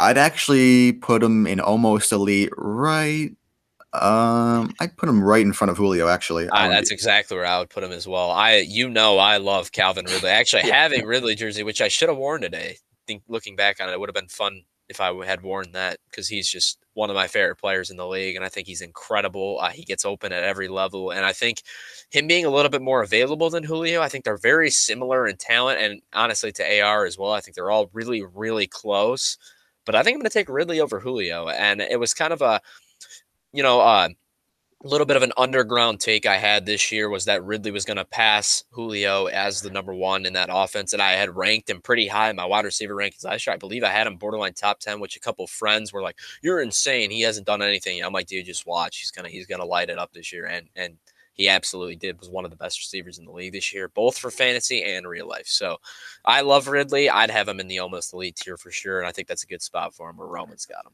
I'd actually put him in almost elite right. Um, I'd put him right in front of Julio. Actually, I Uh, that's be- exactly where I would put him as well. I, you know, I love Calvin Ridley. Actually, (laughs) Yeah. having Ridley jersey, which I should have worn today. I think looking back on it, it would have been fun if I had worn that because he's just one of my favorite players in the league, and I think he's incredible. Uh, he gets open at every level, and I think him being a little bit more available than Julio, I think they're very similar in talent, and honestly to AR as well. I think they're all really, really close. But I think I'm going to take Ridley over Julio, and it was kind of a, you know, uh, a little bit of an underground take I had this year was that Ridley was going to pass Julio as the number one in that offense, and I had ranked him pretty high in my wide receiver rankings last year. I believe I had him borderline top ten, which a couple friends were like, "You're insane. He hasn't done anything." I'm like, "Dude, just watch. He's gonna he's gonna light it up this year," and and he absolutely did. Was one of the best receivers in the league this year, both for fantasy and real life. So I love Ridley. I'd have him in the almost elite tier for sure, and I think that's a good spot for him where Roman's got him.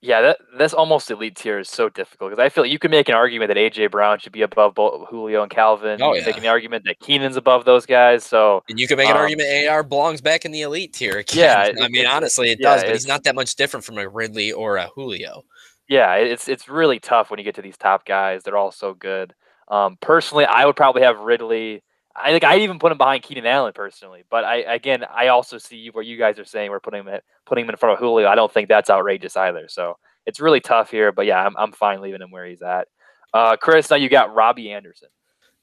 Yeah, that this almost elite tier is so difficult because I feel you can make an argument that AJ Brown should be above both Julio and Calvin. Oh, you can make an argument that Keenan's above those guys. So And you can make an Um, argument AR belongs back in the elite tier. (laughs) Yeah, I mean, honestly, it yeah, does, but he's it's- not that much different from a Ridley or a Julio. yeah, it's it's really tough when you get to these top guys. They're all so good. Um, personally, I would probably have Ridley. I think I even put him behind Keenan Allen personally. But I again, I also see where you guys are saying we're putting him at, putting him in front of Julio. I don't think that's outrageous either. So it's really tough here. But yeah, I'm I'm fine leaving him where he's at. Uh, Chris, now you got Robbie Anderson.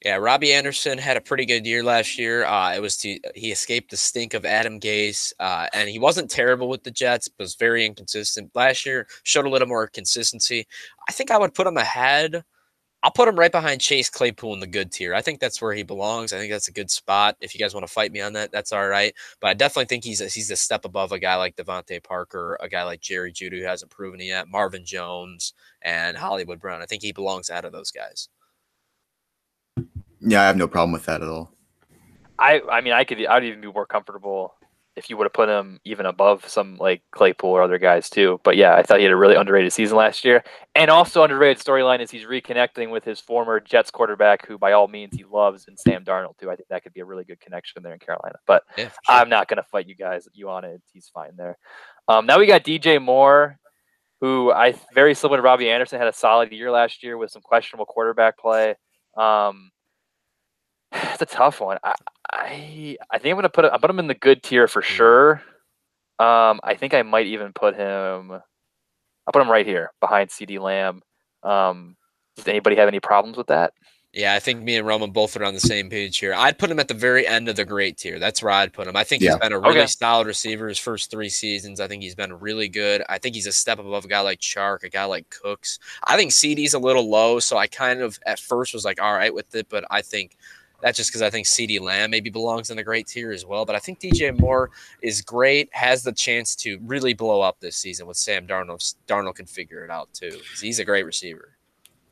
Yeah, Robbie Anderson had a pretty good year last year. Uh, it was to, he escaped the stink of Adam Gase, uh, and he wasn't terrible with the Jets, but was very inconsistent. Last year showed a little more consistency. I think I would put him ahead. I'll put him right behind Chase Claypool in the good tier. I think that's where he belongs. I think that's a good spot. If you guys want to fight me on that, that's all right. But I definitely think he's a, he's a step above a guy like DeVante Parker, a guy like Jerry Jeudy who hasn't proven it yet, Marvin Jones, and Hollywood Brown. I think he belongs out of those guys. Yeah, I have no problem with that at all. I I mean I could I'd even be more comfortable if you would have put him even above some like Claypool or other guys too. But yeah, I thought he had a really underrated season last year. And also underrated storyline is he's reconnecting with his former Jets quarterback, who by all means he loves, and Sam Darnold too. I think that could be a really good connection there in Carolina. But yeah, sure. I'm not gonna fight you guys. You on it? He's fine there. Um, now we got DJ Moore, who I very similar to Robbie Anderson had a solid year last year with some questionable quarterback play. Um, (sighs) it's a tough one. I, I I think I'm gonna put it, I put him in the good tier for mm. sure. Um, I think I might even put him. I'll put him right here behind CeeDee Lamb. Um, does anybody have any problems with that? Yeah, I think me and Roman both are on the same page here. I'd put him at the very end of the great tier. That's where I'd put him. I think yeah. he's been a really okay. solid receiver his first three seasons. I think he's been really good. I think he's a step above a guy like Chark, a guy like Cooks. I think CeeDee's a little low, so I kind of at first was like, all right with it, but I think that's just because I think CeeDee Lamb maybe belongs in the great tier as well. But I think DJ Moore is great, has the chance to really blow up this season with Sam Darnold. Darnold can figure it out too. He's a great receiver.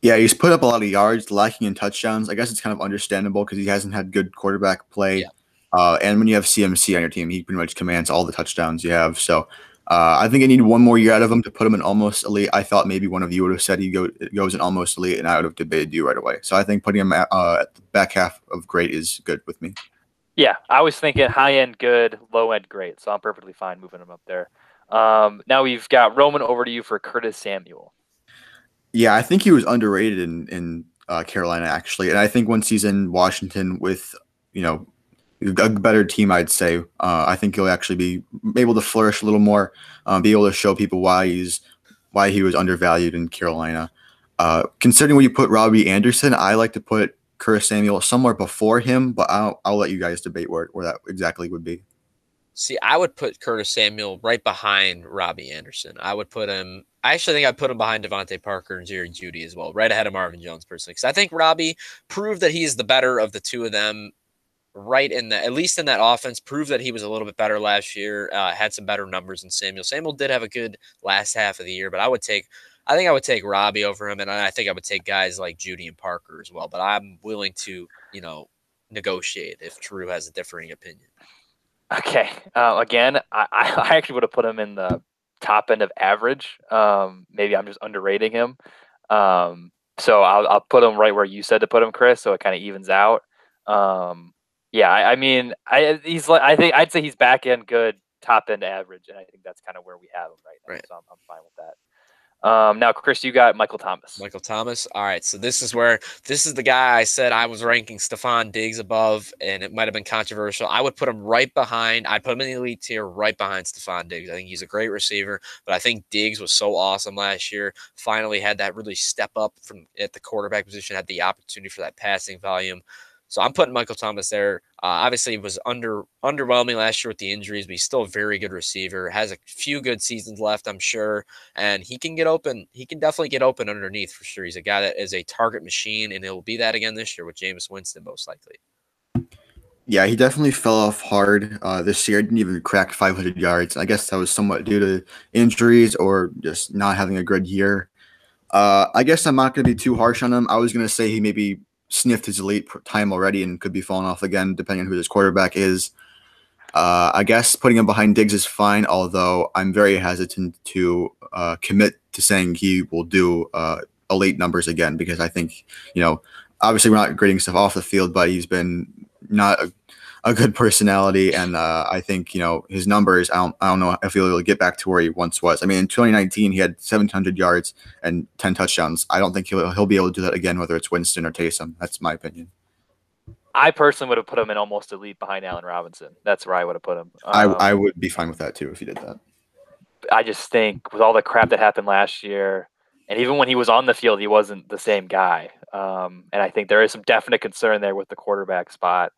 Yeah, he's put up a lot of yards, lacking in touchdowns. I guess it's kind of understandable because he hasn't had good quarterback play. Yeah. Uh, and when you have CMC on your team, he pretty much commands all the touchdowns you have. So uh, I think I need one more year out of him to put him in almost elite. I thought maybe one of you would have said he go, goes in almost elite, and I would have debated you right away. So I think putting him at, uh, at the back half of great is good with me. Yeah, I was thinking high end good, low end great. So I'm perfectly fine moving him up there. Um, now we've got Roman over to you for Curtis Samuel. Yeah, I think he was underrated in in uh, Carolina actually, and I think once he's in Washington with you know a better team, I'd say. Uh, I think he'll actually be able to flourish a little more, um, be able to show people why he's why he was undervalued in Carolina. Uh, considering where you put Robbie Anderson, I like to put Curtis Samuel somewhere before him, but I'll, I'll let you guys debate where, where that exactly would be. See, I would put Curtis Samuel right behind Robbie Anderson. I would put him. I actually think I'd put him behind DeVante Parker and Jerry Jeudy as well, right ahead of Marvin Jones personally, because I think Robbie proved that he's the better of the two of them right in the at least in that offense, proved that he was a little bit better last year. Uh, had some better numbers than Samuel. Samuel did have a good last half of the year, but I would take. I think I would take Robbie over him, and I think I would take guys like Jeudy and Parker as well. But I'm willing to, you know, negotiate if Drew has a differing opinion. Okay. Uh, again, I, I (laughs) actually would have put him in the top end of average. Um, maybe I'm just underrating him. Um, so I'll, I'll put him right where you said to put him, Chris. So it kind of evens out. Um, yeah, I, I, mean, I he's like I think I'd say he's back end good, top end average, and I think that's kind of where we have him right now. Right. So I'm, I'm fine with that. Um, now, Chris, you got Michael Thomas. Michael Thomas. All right. So this is where this is the guy I said I was ranking Stefon Diggs above, and it might have been controversial. I would put him right behind. I'd put him in the elite tier, right behind Stefon Diggs. I think he's a great receiver, but I think Diggs was so awesome last year. Finally, had that really step up from at the quarterback position, had the opportunity for that passing volume. So I'm putting Michael Thomas there. Uh, obviously, was under underwhelming last year with the injuries, but he's still a very good receiver. Has a few good seasons left, I'm sure, and he can get open. He can definitely get open underneath for sure. He's a guy that is a target machine, and he'll be that again this year with Jameis Winston most likely. Yeah, he definitely fell off hard uh, this year. Didn't even crack 500 yards. I guess that was somewhat due to injuries or just not having a good year. Uh, I guess I'm not going to be too harsh on him. I was going to say he maybe sniffed his elite time already and could be falling off again, depending on who his quarterback is. Uh, I guess putting him behind Diggs is fine, although I'm very hesitant to uh, commit to saying he will do uh, elite numbers again because I think, you know, obviously we're not grading stuff off the field, but he's been not a a good personality, and uh, I think you know his numbers. I don't, I don't know if he'll get back to where he once was. I mean, in 2019, he had 700 yards and 10 touchdowns. I don't think he'll he'll be able to do that again, whether it's Winston or Taysom. That's my opinion. I personally would have put him in almost elite behind Allen Robinson. That's where I would have put him. Um, I I would be fine with that too if he did that. I just think with all the crap that happened last year, and even when he was on the field, he wasn't the same guy. Um, and I think there is some definite concern there with the quarterback spot.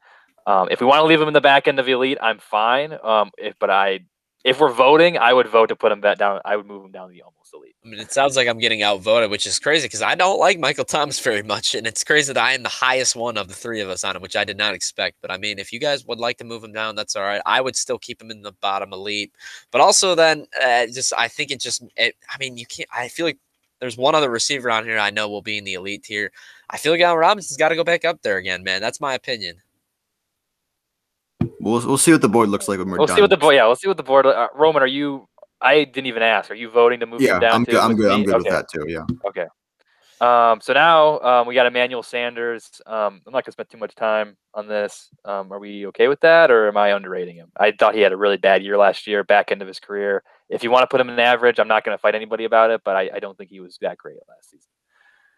Um, if we want to leave him in the back end of elite, I'm fine. Um, if, but I, if we're voting, I would vote to put him back down. I would move him down to the almost elite. I mean, it sounds like I'm getting outvoted, which is crazy because I don't like Michael Thomas (laughs) very much, and it's crazy that I am the highest one of the three of us on him, which I did not expect. But I mean, if you guys would like to move him down, that's all right. I would still keep him in the bottom elite, but also then uh, just I think it just it, I mean you can't. I feel like there's one other receiver on here I know will be in the elite tier. I feel like Allen Robinson's got to go back up there again, man. That's my opinion. We'll we'll see what the board looks like when we're We'll done. see what the board. Yeah, we'll see what the board. Uh, Roman, are you? I didn't even ask. Are you voting to move Yeah, him down? I'm good. I'm good. I'm good with that too. Yeah. Okay. Um, so now um, we got Emmanuel Sanders. Um, I'm not gonna spend too much time on this. Um, are we okay with that, or am I underrating him? I thought he had a really bad year last year, back end of his career. If you want to put him in average, I'm not gonna fight anybody about it, but I, I don't think he was that great last season.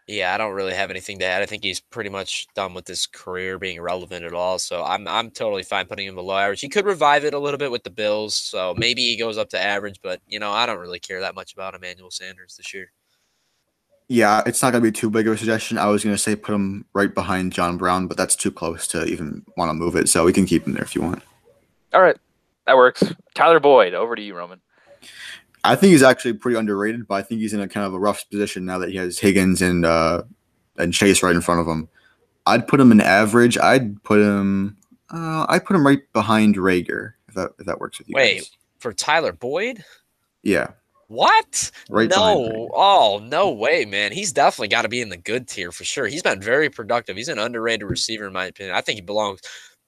Yeah, I don't really have anything to add. I think he's pretty much done with his career being relevant at all. So I'm I'm totally fine putting him below average. He could revive it a little bit with the Bills, so maybe he goes up to average. But you know, I don't really care that much about Emmanuel Sanders this year. Yeah, it's not gonna be too big of a suggestion. I was gonna say put him right behind John Brown, but that's too close to even want to move it. So we can keep him there if you want. All right, that works. Tyler Boyd, over to you, Roman. I think he's actually pretty underrated, but I think he's in a kind of a rough position now that he has Higgins and uh, and Chase right in front of him. I'd put him in average. I'd put him. Uh, I'd put him right behind Reagor if that if that works with you. Wait. guys. For Tyler Boyd, Yeah, what? right no, oh no way, man. He's definitely got to be in the good tier for sure. He's been very productive. He's an underrated receiver in my opinion. I think he belongs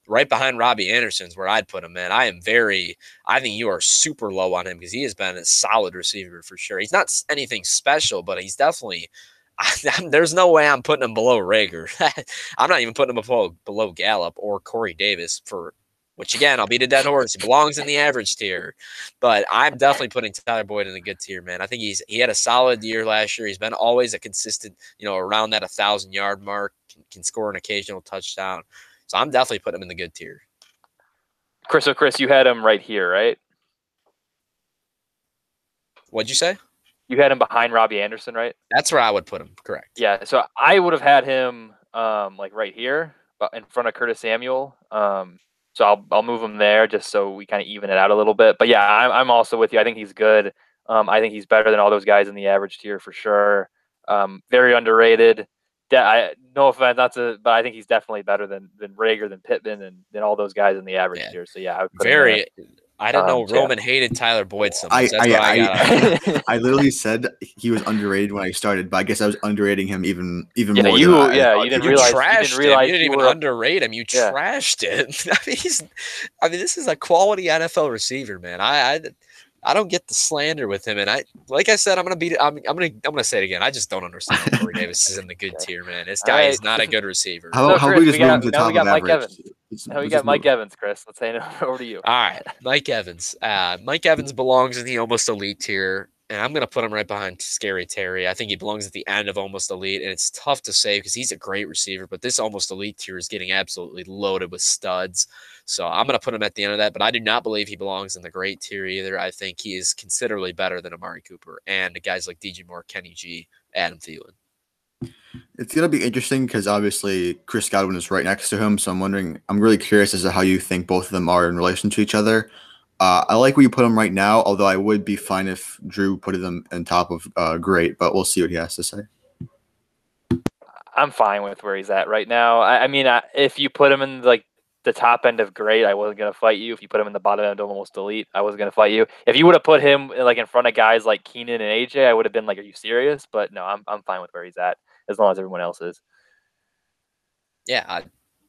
right behind Robbie Anderson's where I'd put him, man. I am very. I think you are super low on him because he has been a solid receiver for sure. He's not anything special, but he's definitely. (laughs) I, there's no way I'm putting him below Reagor. (laughs) I'm not even putting him below below Gallup or Corey Davis for. Which again, I'll beat a dead horse. He belongs in the average tier. But I'm definitely putting Tyler Boyd in a good tier, man. I think he's he had a solid year last year. He's been always a consistent, you know, around that a thousand yard mark. Can, can score an occasional touchdown. So I'm definitely putting him in the good tier. Chris, so Chris, you had him right here, right? What'd you say? You had him behind Robbie Anderson, right? That's where I would put him. Correct. Yeah, so I would have had him um like right here, but in front of Curtis Samuel. Um, so I'll I'll move him there just so we kind of even it out a little bit. But yeah, I'm I'm also with you. I think he's good. Um, I think he's better than all those guys in the average tier for sure. Um, very underrated. De- I, no offense, not to, but I think he's definitely better than than Reagor, than Pittman, and than all those guys in the average Yeah. tier. So yeah, I would put. Very. I don't know Um, so yeah. Roman hated Tyler Boyd so much. I- I- I, I- (laughs) I literally said he was underrated when I started, but I guess I was underrating him even even Yeah, more. you- than yeah, thought you didn't you realize- trashed didn't him. realize You didn't even were- underrate him. You Yeah. trashed it. (laughs) I mean, he's. I mean, this is a quality NFL receiver, man. I, I, I don't get the slander with him, and I, like I said, I'm gonna beat it. I'm, I'm gonna, I'm gonna say it again. I just don't understand how Corey (laughs) Davis is in the good tier, man. This guy right. is not a good receiver. How, So, how Chris, we just we got- to now top we got of Mike average? Evans. Let's- now we got Mike move- Evans, Chris. Let's say it (laughs) over to you. All right, Mike Evans. Uh, Mike Evans belongs in the almost elite tier, and I'm going to put him right behind Scary Terry. I think he belongs at the end of almost elite, and it's tough to say because he's a great receiver, but this almost elite tier is getting absolutely loaded with studs. So I'm going to put him at the end of that, but I do not believe he belongs in the great tier either. I think he is considerably better than Amari Cooper and guys like DJ Moore, Kenny G, Adam Thielen. It's gonna be interesting because obviously Chris Godwin is right next to him, so I'm wondering. I'm really curious as to how you think both of them are in relation to each other. Uh, I like where you put him right now, although I would be fine if Drew put them on top of uh, great, but we'll see what he has to say. I'm fine with where he's at right now. I, I mean, I, if you put him in like the top end of great, I wasn't gonna fight you. If you put him in the bottom end of almost elite, I wasn't gonna fight you. If you would have put him like in front of guys like Keenan and AJ, I would have been like, "Are you serious?" But no, I'm I'm fine with where he's at as long as everyone else is. Yeah, I,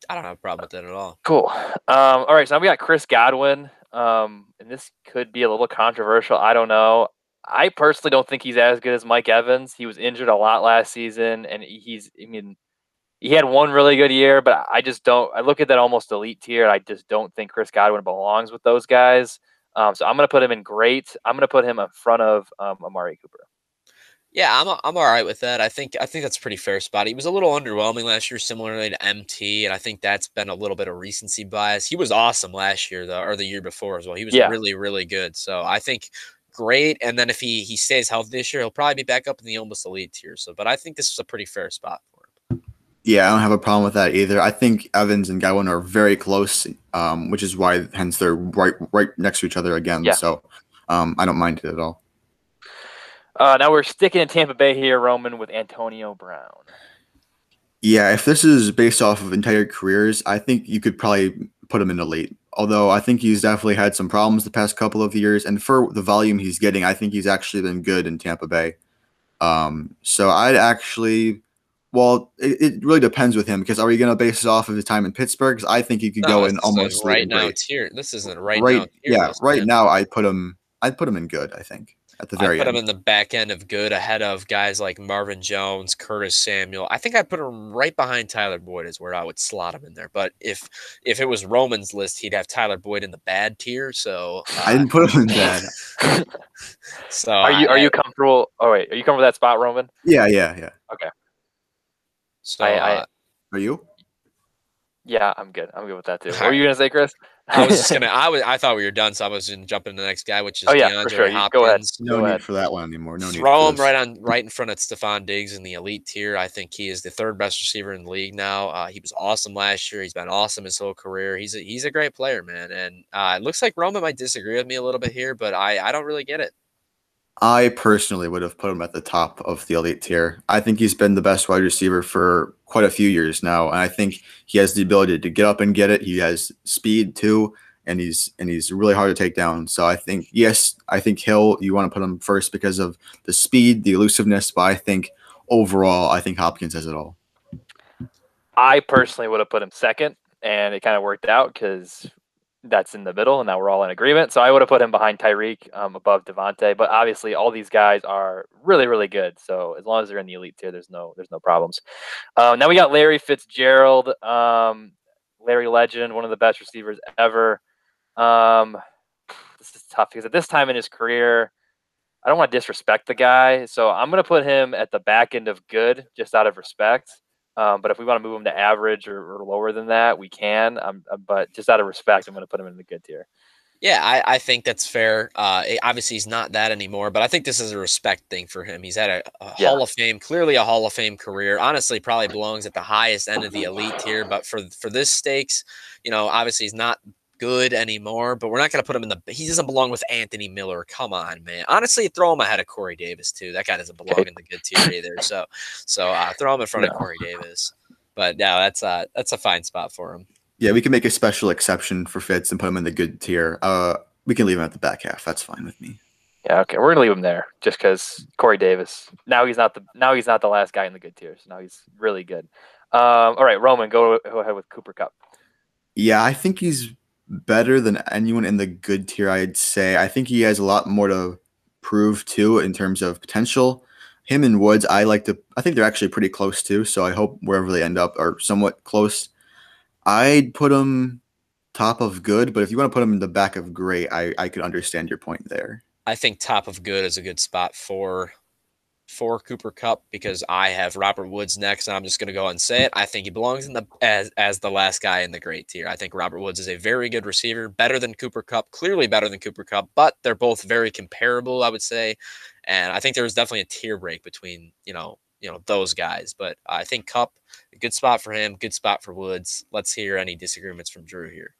I don't have a problem with that at all. Cool. Um, all right, so now we got Chris Godwin. Um, and this could be a little controversial. I don't know. I personally don't think he's as good as Mike Evans. He was injured a lot last season, and he's. I mean, he had one really good year, but I just don't. I look at that almost elite tier. And I just don't think Chris Godwin belongs with those guys. Um, so I'm going to put him in great. I'm going to put him in front of um, Amari Cooper. Yeah, I'm I'm all right with that. I think I think that's a pretty fair spot. He was a little underwhelming last year, similarly to MT, and I think that's been a little bit of recency bias. He was awesome last year, though, or the year before as well. He was Yeah. really, really good. So I think great. And then if he he stays healthy this year, he'll probably be back up in the almost elite tier. So, but I think this is a pretty fair spot. Yeah, I don't have a problem with that either. I think Evans and Godwin are very close, um, which is why hence they're right right next to each other again. Yeah. So um, I don't mind it at all. Uh, now we're sticking in Tampa Bay here, Roman, with Antonio Brown. Yeah, if this is based off of entire careers, I think you could probably put him in the elite. Although I think he's definitely had some problems the past couple of years, and for the volume he's getting, I think he's actually been good in Tampa Bay. Um, so I'd actually, well, it, it really depends with him because are we going to base it off of his time in Pittsburgh? 'Cause I think he could No, go in isn't almost right now grade. tier. This isn't right, right, now. yeah, list, right man. now I'd put him. I'd put him in good. I think at the very. End. I put end. him in the back end of good ahead of guys like Marvin Jones, Curtis Samuel. I think I put him right behind Tyler Boyd is where I would slot him in there. But if if it was Roman's list, he'd have Tyler Boyd in the bad tier. So I uh, didn't put him in bad. (laughs) so Are you are I- you comfortable? Oh wait, are you comfortable with that spot, Roman? yeah, yeah, yeah. So I- I- uh, Are you? Yeah, I'm good. I'm good with that too. What Alright. were you gonna say, Chris? I was just (laughs) gonna I was I thought we were done, so I was gonna jump into the next guy, which is Oh, yeah, DeAndre for sure. You- Hopkins. go ahead. No Go need ahead. for that one anymore. No need. Throw for him this. right on right in front of Stefon Diggs in the elite tier. I think he is the third best receiver in the league now. Uh, he was awesome last year. He's been awesome his whole career. He's a, he's a great player, man. And uh, it looks like Roman might disagree with me a little bit here, but I I don't really get it. I personally would have put him at the top of the elite tier. I think he's been the best wide receiver for quite a few years now, and I think he has the ability to get up and get it. He has speed too, and he's and he's really hard to take down. So I think yes, I think Hill you want to put him first because of the speed, the elusiveness, but I think overall I think Hopkins has it all. I personally would have put him second, and it kind of worked out because that's in the middle, and now we're all in agreement. So I would have put him behind Tyreek, um, above Davante. But obviously, all these guys are really, really good. So as long as they're in the elite tier, there's no, there's no problems. Um, now we got Larry Fitzgerald, um, Larry Legend, one of the best receivers ever. Um, this is tough because at this time in his career, I don't want to disrespect the guy, so I'm to put him at the back end of good, just out of respect. Um, but if we want to move him to average or, or lower than that, we can. Um, uh, but just out of respect, I'm going to put him in the good tier. Yeah, I, I think that's fair. Uh, obviously, he's not that anymore, but I think this is a respect thing for him. He's had a, a Yeah. Hall of Fame, clearly a Hall of Fame career. Honestly, probably belongs at the highest end of the elite tier. But for for this stakes, you know, obviously he's not good anymore. But we're not going to put him in the. He doesn't belong with Anthony Miller. Come on, man. Honestly, throw him ahead of Corey Davis too. That guy doesn't belong in the good tier either. So so uh, throw him in front of Corey Davis. But yeah, that's uh that's a fine spot for him. Yeah, we can make a special exception for Fitz and put him in the good tier. Uh, we can leave him at the back half. That's fine with me. Yeah, okay, we're gonna leave him there just because Corey Davis. Now he's not the now he's not the last guy in the good tier. So now he's really good. Um, all right, Roman, go, go ahead with Cooper Kupp. Yeah, I think he's better than anyone in the good tier, I'd say. I think he has a lot more to prove too in terms of potential. Him and Woods, I like to I think they're actually pretty close too, so I hope wherever they end up are somewhat close. I'd put him top of good, but if you want to put him in the back of great, I, I could understand your point there. I think top of good is a good spot for for Cooper Kupp because I have Robert Woods next, and I'm just going to go and say it. I think he belongs in the as as the last guy in the great tier. I think Robert Woods is a very good receiver, better than Cooper Kupp, clearly better than Cooper Kupp, but they're both very comparable, I would say. And I think there's definitely a tier break between you know you know those guys. But I think Kupp, good spot for him, good spot for Woods. Let's hear any disagreements from Drew here.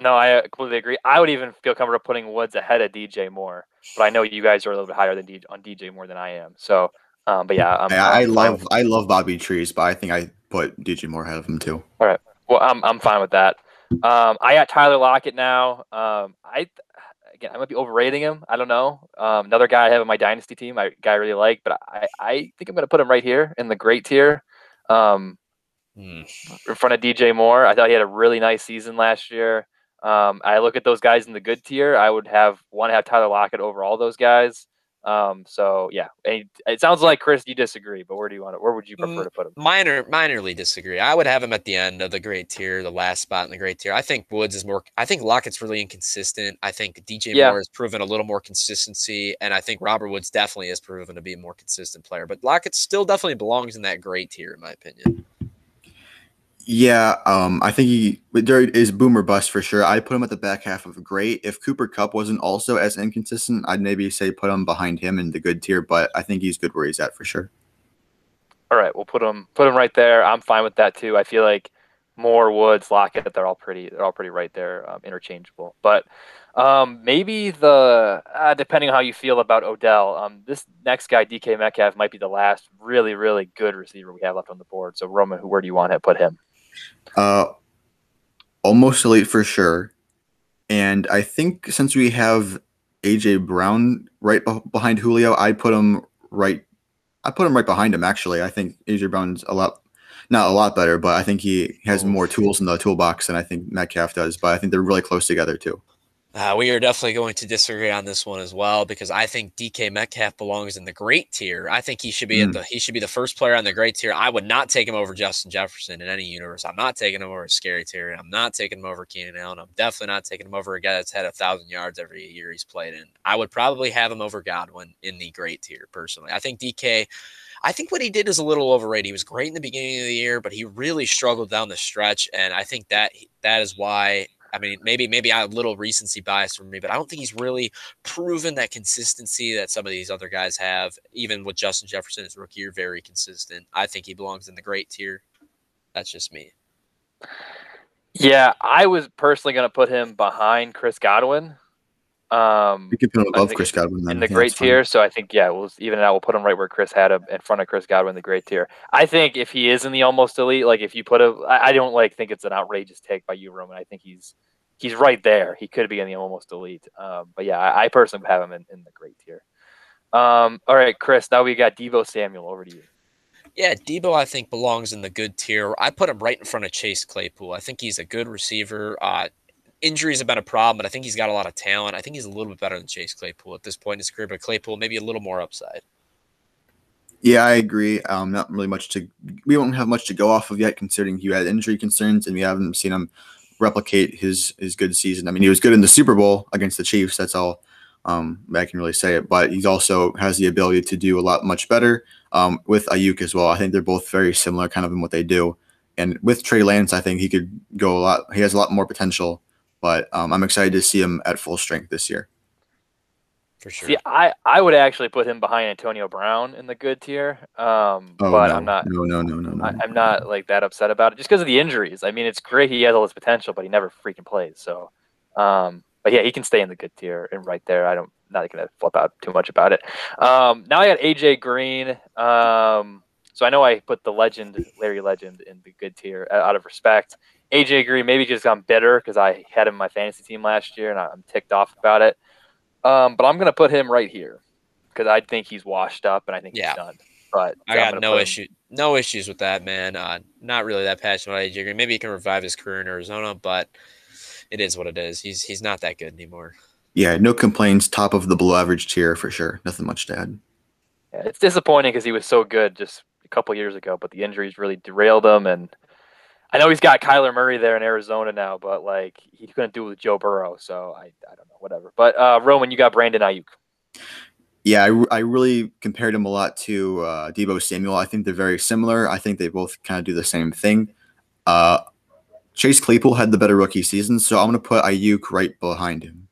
No, I uh, completely agree. I would even feel comfortable putting Woods ahead of DJ Moore, but I know you guys are a little bit higher than DJ, on DJ Moore than I am. So, um, but yeah, I'm, I, I I'm love with- I love Bobby Trees, but I think I put DJ Moore ahead of him too. All right, well, I'm I'm fine with that. Um, I got Tyler Lockett now. Um, I again, I might be overrating him. I don't know. Um, another guy I have in my dynasty team, I guy I really like, but I I think I'm gonna put him right here in the great tier. Um, Hmm. in front of DJ Moore. I thought he had a really nice season last year. Um, I look at those guys in the good tier. I would have want to have Tyler Lockett over all those guys. Um, so yeah, and it sounds like Chris, you disagree, but where do you want to? Where would you prefer Mm, to put him? minor minorly disagree. I would have him at the end of the great tier, the last spot in the great tier. I think Woods is more I think Lockett's really inconsistent. I think DJ Yeah. Moore has proven a little more consistency, and I think Robert Woods definitely has proven to be a more consistent player. But Lockett still definitely belongs in that great tier, in my opinion. Yeah, um, I think he there is boomer bust for sure. I put him at the back half of great. If Cooper Kupp wasn't also as inconsistent, I'd maybe say put him behind him in the good tier. But I think he's good where he's at for sure. All right, we'll put him put him right there. I'm fine with that too. I feel like Moore, Woods, Lockett, they're all pretty they're all pretty right there, um, interchangeable. But um, maybe the uh, depending on how you feel about Odell, um, this next guy, DK Metcalf, might be the last really really good receiver we have left on the board. So Roman, where do you want to put him? Uh, almost elite for sure. And I think since we have AJ Brown right behind Julio, I put him right. I put him right behind him. Actually, I think AJ Brown's a lot, not a lot better, but I think he has more tools in the toolbox than I think Metcalf does. But I think they're really close together too. Uh, we are definitely going to disagree on this one as well because I think DK Metcalf belongs in the great tier. I think he should be mm. at the he should be the first player on the great tier. I would not take him over Justin Jefferson in any universe. I'm not taking him over Scary Terry. I'm not taking him over Keenan Allen. I'm definitely not taking him over a guy that's had a thousand yards every year he's played in. I would probably have him over Godwin in the great tier personally. I think DK. I think what he did is a little overrated. He was great in the beginning of the year, but he really struggled down the stretch, and I think that that is why I mean, maybe maybe I have a little recency bias for me, but I don't think he's really proven that consistency that some of these other guys have. Even with Justin Jefferson, his rookie year, very consistent. I think he belongs in the great tier. That's just me. Yeah, I was personally going to put him behind Chris Godwin. Um, you can put him above Chris Godwin then. in the yeah, great tier. So I think yeah, we'll even out. We'll put him right where Chris had him in front of Chris Godwin, the great tier. I think if he is in the almost elite, like if you put a, I, I don't like think it's an outrageous take by you, Roman. I think he's he's right there. He could be in the almost elite. Um, but yeah, I, I, personally have him in, in the great tier. Um, all right, Chris. Now we got Deebo Samuel. Over to you. Yeah, Deebo, I think belongs in the good tier. I put him right in front of Chase Claypool. I think he's a good receiver. Uh, injuries have been a problem, but I think he's got a lot of talent. I think he's a little bit better than Chase Claypool at this point in his career, but Claypool maybe a little more upside. Yeah, I agree. Um, not really much to we won't have much to go off of yet, considering he had injury concerns and we haven't seen him replicate his his good season. I mean, he was good in the Super Bowl against the Chiefs. That's all um, I can really say it. But he also has the ability to do a lot much better um, with Aiyuk as well. I think they're both very similar, kind of in what they do. And with Trey Lance, I think he could go a lot. He has a lot more potential. But um, I'm excited to see him at full strength this year for sure. See, I, I would actually put him behind Antonio Brown in the good tier. Um, oh, but no. I'm not. No, no, no, no, no. I, am not like that upset about it just because of the injuries. I mean, it's great he has all this potential, but he never freaking plays. So, um, but yeah, he can stay in the good tier and right there. I don't not gonna flip out too much about it. Um, now I got AJ Green. Um, so I know I put the legend Larry Legend in the good tier out of respect. AJ Green maybe just I'm bitter because I had him in my fantasy team last year and I'm ticked off about it. Um, but I'm going to put him right here because I think he's washed up and I think yeah. he's done. But I got no issue, no issues with that, man. Uh, not really that passionate about AJ Green. Maybe he can revive his career in Arizona, but it is what it is. He's he's not that good anymore. Yeah, no complaints. Top of the below average tier for sure. Nothing much to add. Yeah, it's disappointing because he was so good just a couple years ago, but the injuries really derailed him. And I know he's got Kyler Murray there in Arizona now, but like he couldn't do it with Joe Burrow, so I, I don't know, whatever. But uh, Roman, you got Brandon Aiyuk. Yeah, I, I really compared him a lot to uh, Deebo Samuel. I think they're very similar. I think they both kind of do the same thing. Uh, Chase Claypool had the better rookie season, so I'm going to put Aiyuk right behind him.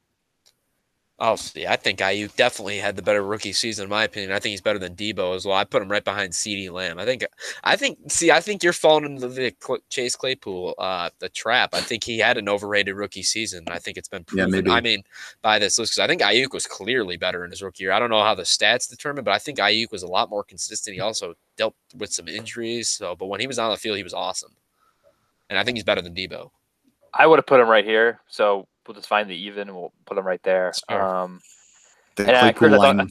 Oh, see, I think Aiyuk definitely had the better rookie season, in my opinion. I think he's better than Deebo as well. I put him right behind CeeDee Lamb. I think, I think, see, I think you're falling into the Chase Claypool, uh, the trap. I think he had an overrated rookie season. I think it's been proven. Yeah, maybe. I mean, by this list, because I think Aiyuk was clearly better in his rookie year. I don't know how the stats determine, but I think Aiyuk was a lot more consistent. He also dealt with some injuries. So, but when he was on the field, he was awesome, and I think he's better than Deebo. I would have put him right here. So we'll just find the even and we'll put them right there. Sure. Um, the and, uh, Chris, I thought,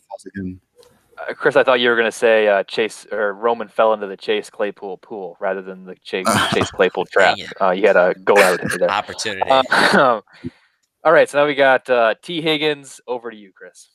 uh, Chris, I thought you were going to say uh, Chase or Roman fell into the Chase Claypool pool rather than the Chase (laughs) Chase Claypool trap. Uh, you had a go out there. (laughs) Opportunity. Uh, (laughs) all right, so now we got uh, Tee Higgins. Over to you, Chris.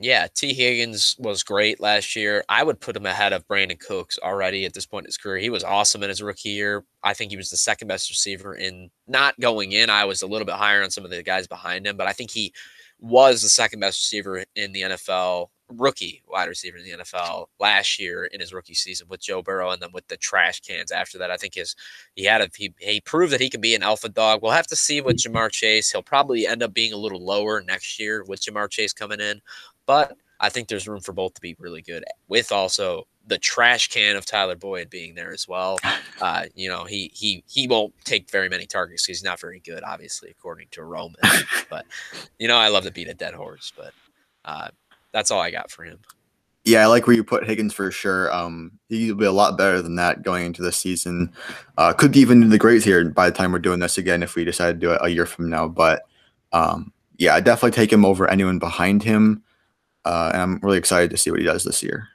Yeah, Tee Higgins was great last year. I would put him ahead of Brandin Cooks already at this point in his career. He was awesome in his rookie year. I think he was the second best receiver in not going in. I was a little bit higher on some of the guys behind him, but I think he was the second best receiver in the NFL, rookie wide receiver in the NFL last year in his rookie season with Joe Burrow and then with the trash cans after that. I think his he had a he, he proved that he can be an alpha dog. We'll have to see with Ja'Marr Chase. He'll probably end up being a little lower next year with Ja'Marr Chase coming in. But I think there's room for both to be really good. With also the trash can of Tyler Boyd being there as well. (sighs) Uh, you know, he he he won't take very many targets because he's not very good, obviously, according to Roman. (laughs) but you know, I love to beat a dead horse, but uh, that's all I got for him. Yeah, I like where you put Higgins for sure. Um, he'll be a lot better than that going into the season. Uh, could be even in the grades here by the time we're doing this again if we decide to do it a year from now. But um, yeah, I definitely take him over anyone behind him, uh, and I'm really excited to see what he does this year.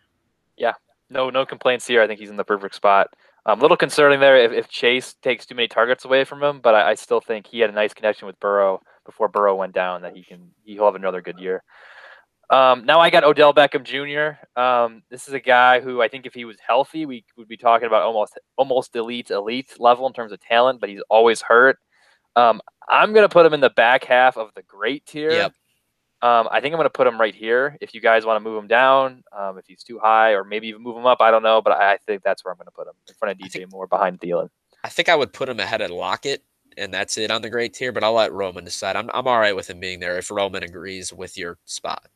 Yeah, no, no complaints here. I think he's in the perfect spot. A um, little concerning there if, if Chase takes too many targets away from him, but I, I, still think he had a nice connection with Burrow before Burrow went down. That he can he'll have another good year. Um, now I got Odell Beckham Jr. Um, this is a guy who I think if he was healthy, we would be talking about almost almost elite elite level in terms of talent, but he's always hurt. Um, I'm gonna put him in the back half of the great tier. Yep. Um, I think I'm going to put him right here. If you guys want to move him down, um, if he's too high, or maybe even move him up, I don't know. But I, I think that's where I'm going to put him in front of DJ think, Moore, behind Thielen. I think I would put him ahead of Lockett, and that's it on the great tier. But I'll let Roman decide. I'm I'm all right with him being there if Roman agrees with your spot.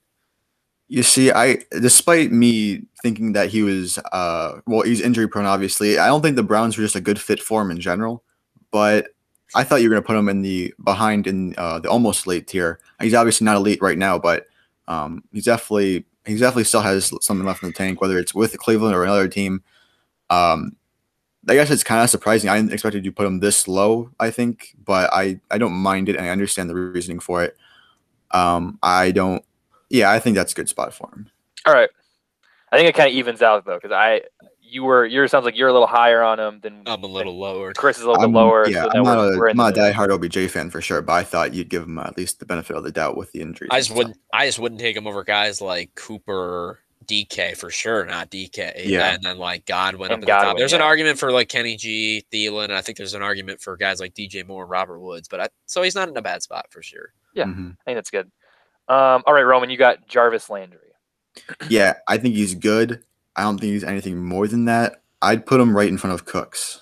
You see, I despite me thinking that he was uh well, he's injury prone. Obviously, I don't think the Browns were just a good fit for him in general. But I thought you were going to put him in the behind in uh, the almost late tier. He's obviously not elite right now, but um, he's definitely he's definitely still has something left in the tank, whether it's with Cleveland or another team. Um, I guess it's kind of surprising. I didn't expect you to put him this low. I think, but I I don't mind it, and I understand the reasoning for it. Um, I don't. Yeah, I think that's a good spot for him. All right. I think it kind of evens out though, because I you were yours sounds like you're a little higher on him than I'm a little lower. Chris is a little I'm, bit lower. Yeah, so I'm not, we're, a, we're I'm not a diehard OBJ fan for sure, but I thought you'd give him at least the benefit of the doubt with the injury. I just wouldn't. I just wouldn't take him over guys like Cooper, DK for sure, not DK. Yeah, and then like Godwin and up Godwin, the top. There's yeah. an argument for like Kenny G, Thielen. I think there's an argument for guys like DJ Moore, and Robert Woods. But I, so he's not in a bad spot for sure. Yeah, mm-hmm. I think that's good. Um, all right, Roman, you got Jarvis Landry. Yeah, I think he's good. I don't think he's anything more than that. I'd put him right in front of Cooks.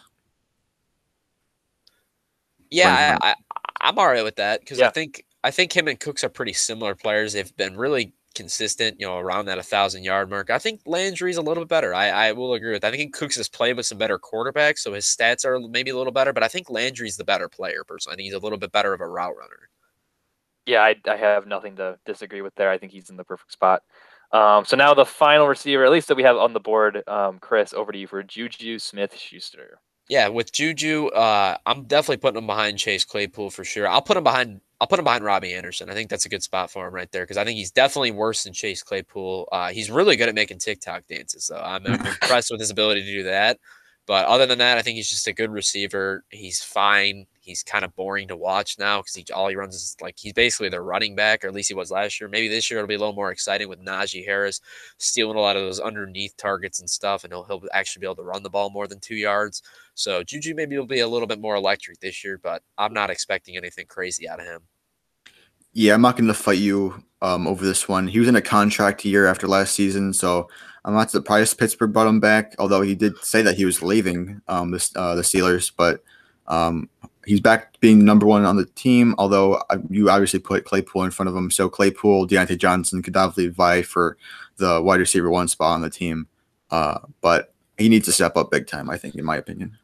Yeah, I, I, am all right with that because yeah. I think I think him and Cooks are pretty similar players. They've been really consistent, you know, around that 1,000 yard mark. I think Landry's a little bit better. I, I will agree with that. I think Cooks has played with some better quarterbacks, so his stats are maybe a little better, but I think Landry's the better player, personally. I think he's a little bit better of a route runner. Yeah, I, I have nothing to disagree with there. I think he's in the perfect spot. Um, so now the final receiver, at least that we have on the board, um, Chris, over to you for Juju Smith Schuster. Yeah, with Juju, uh, I'm definitely putting him behind Chase Claypool for sure. I'll put him behind. I'll put him behind Robbie Anderson. I think that's a good spot for him right there because I think he's definitely worse than Chase Claypool. Uh, he's really good at making TikTok dances, so I'm, I'm (laughs) impressed with his ability to do that. But other than that, I think he's just a good receiver. He's fine. He's kind of boring to watch now because he, all he runs is like he's basically the running back, or at least he was last year. Maybe this year it'll be a little more exciting with Najee Harris stealing a lot of those underneath targets and stuff, and he'll, he'll actually be able to run the ball more than two yards. So Juju maybe will be a little bit more electric this year, but I'm not expecting anything crazy out of him. Yeah, I'm not going to fight you um, over this one. He was in a contract year after last season, so I'm not surprised Pittsburgh brought him back. Although he did say that he was leaving um, the uh, the Steelers, but um, he's back being number one on the team. Although uh, you obviously put Claypool in front of him, so Claypool, Diontae Johnson could definitely vie for the wide receiver one spot on the team. Uh, but he needs to step up big time, I think, in my opinion.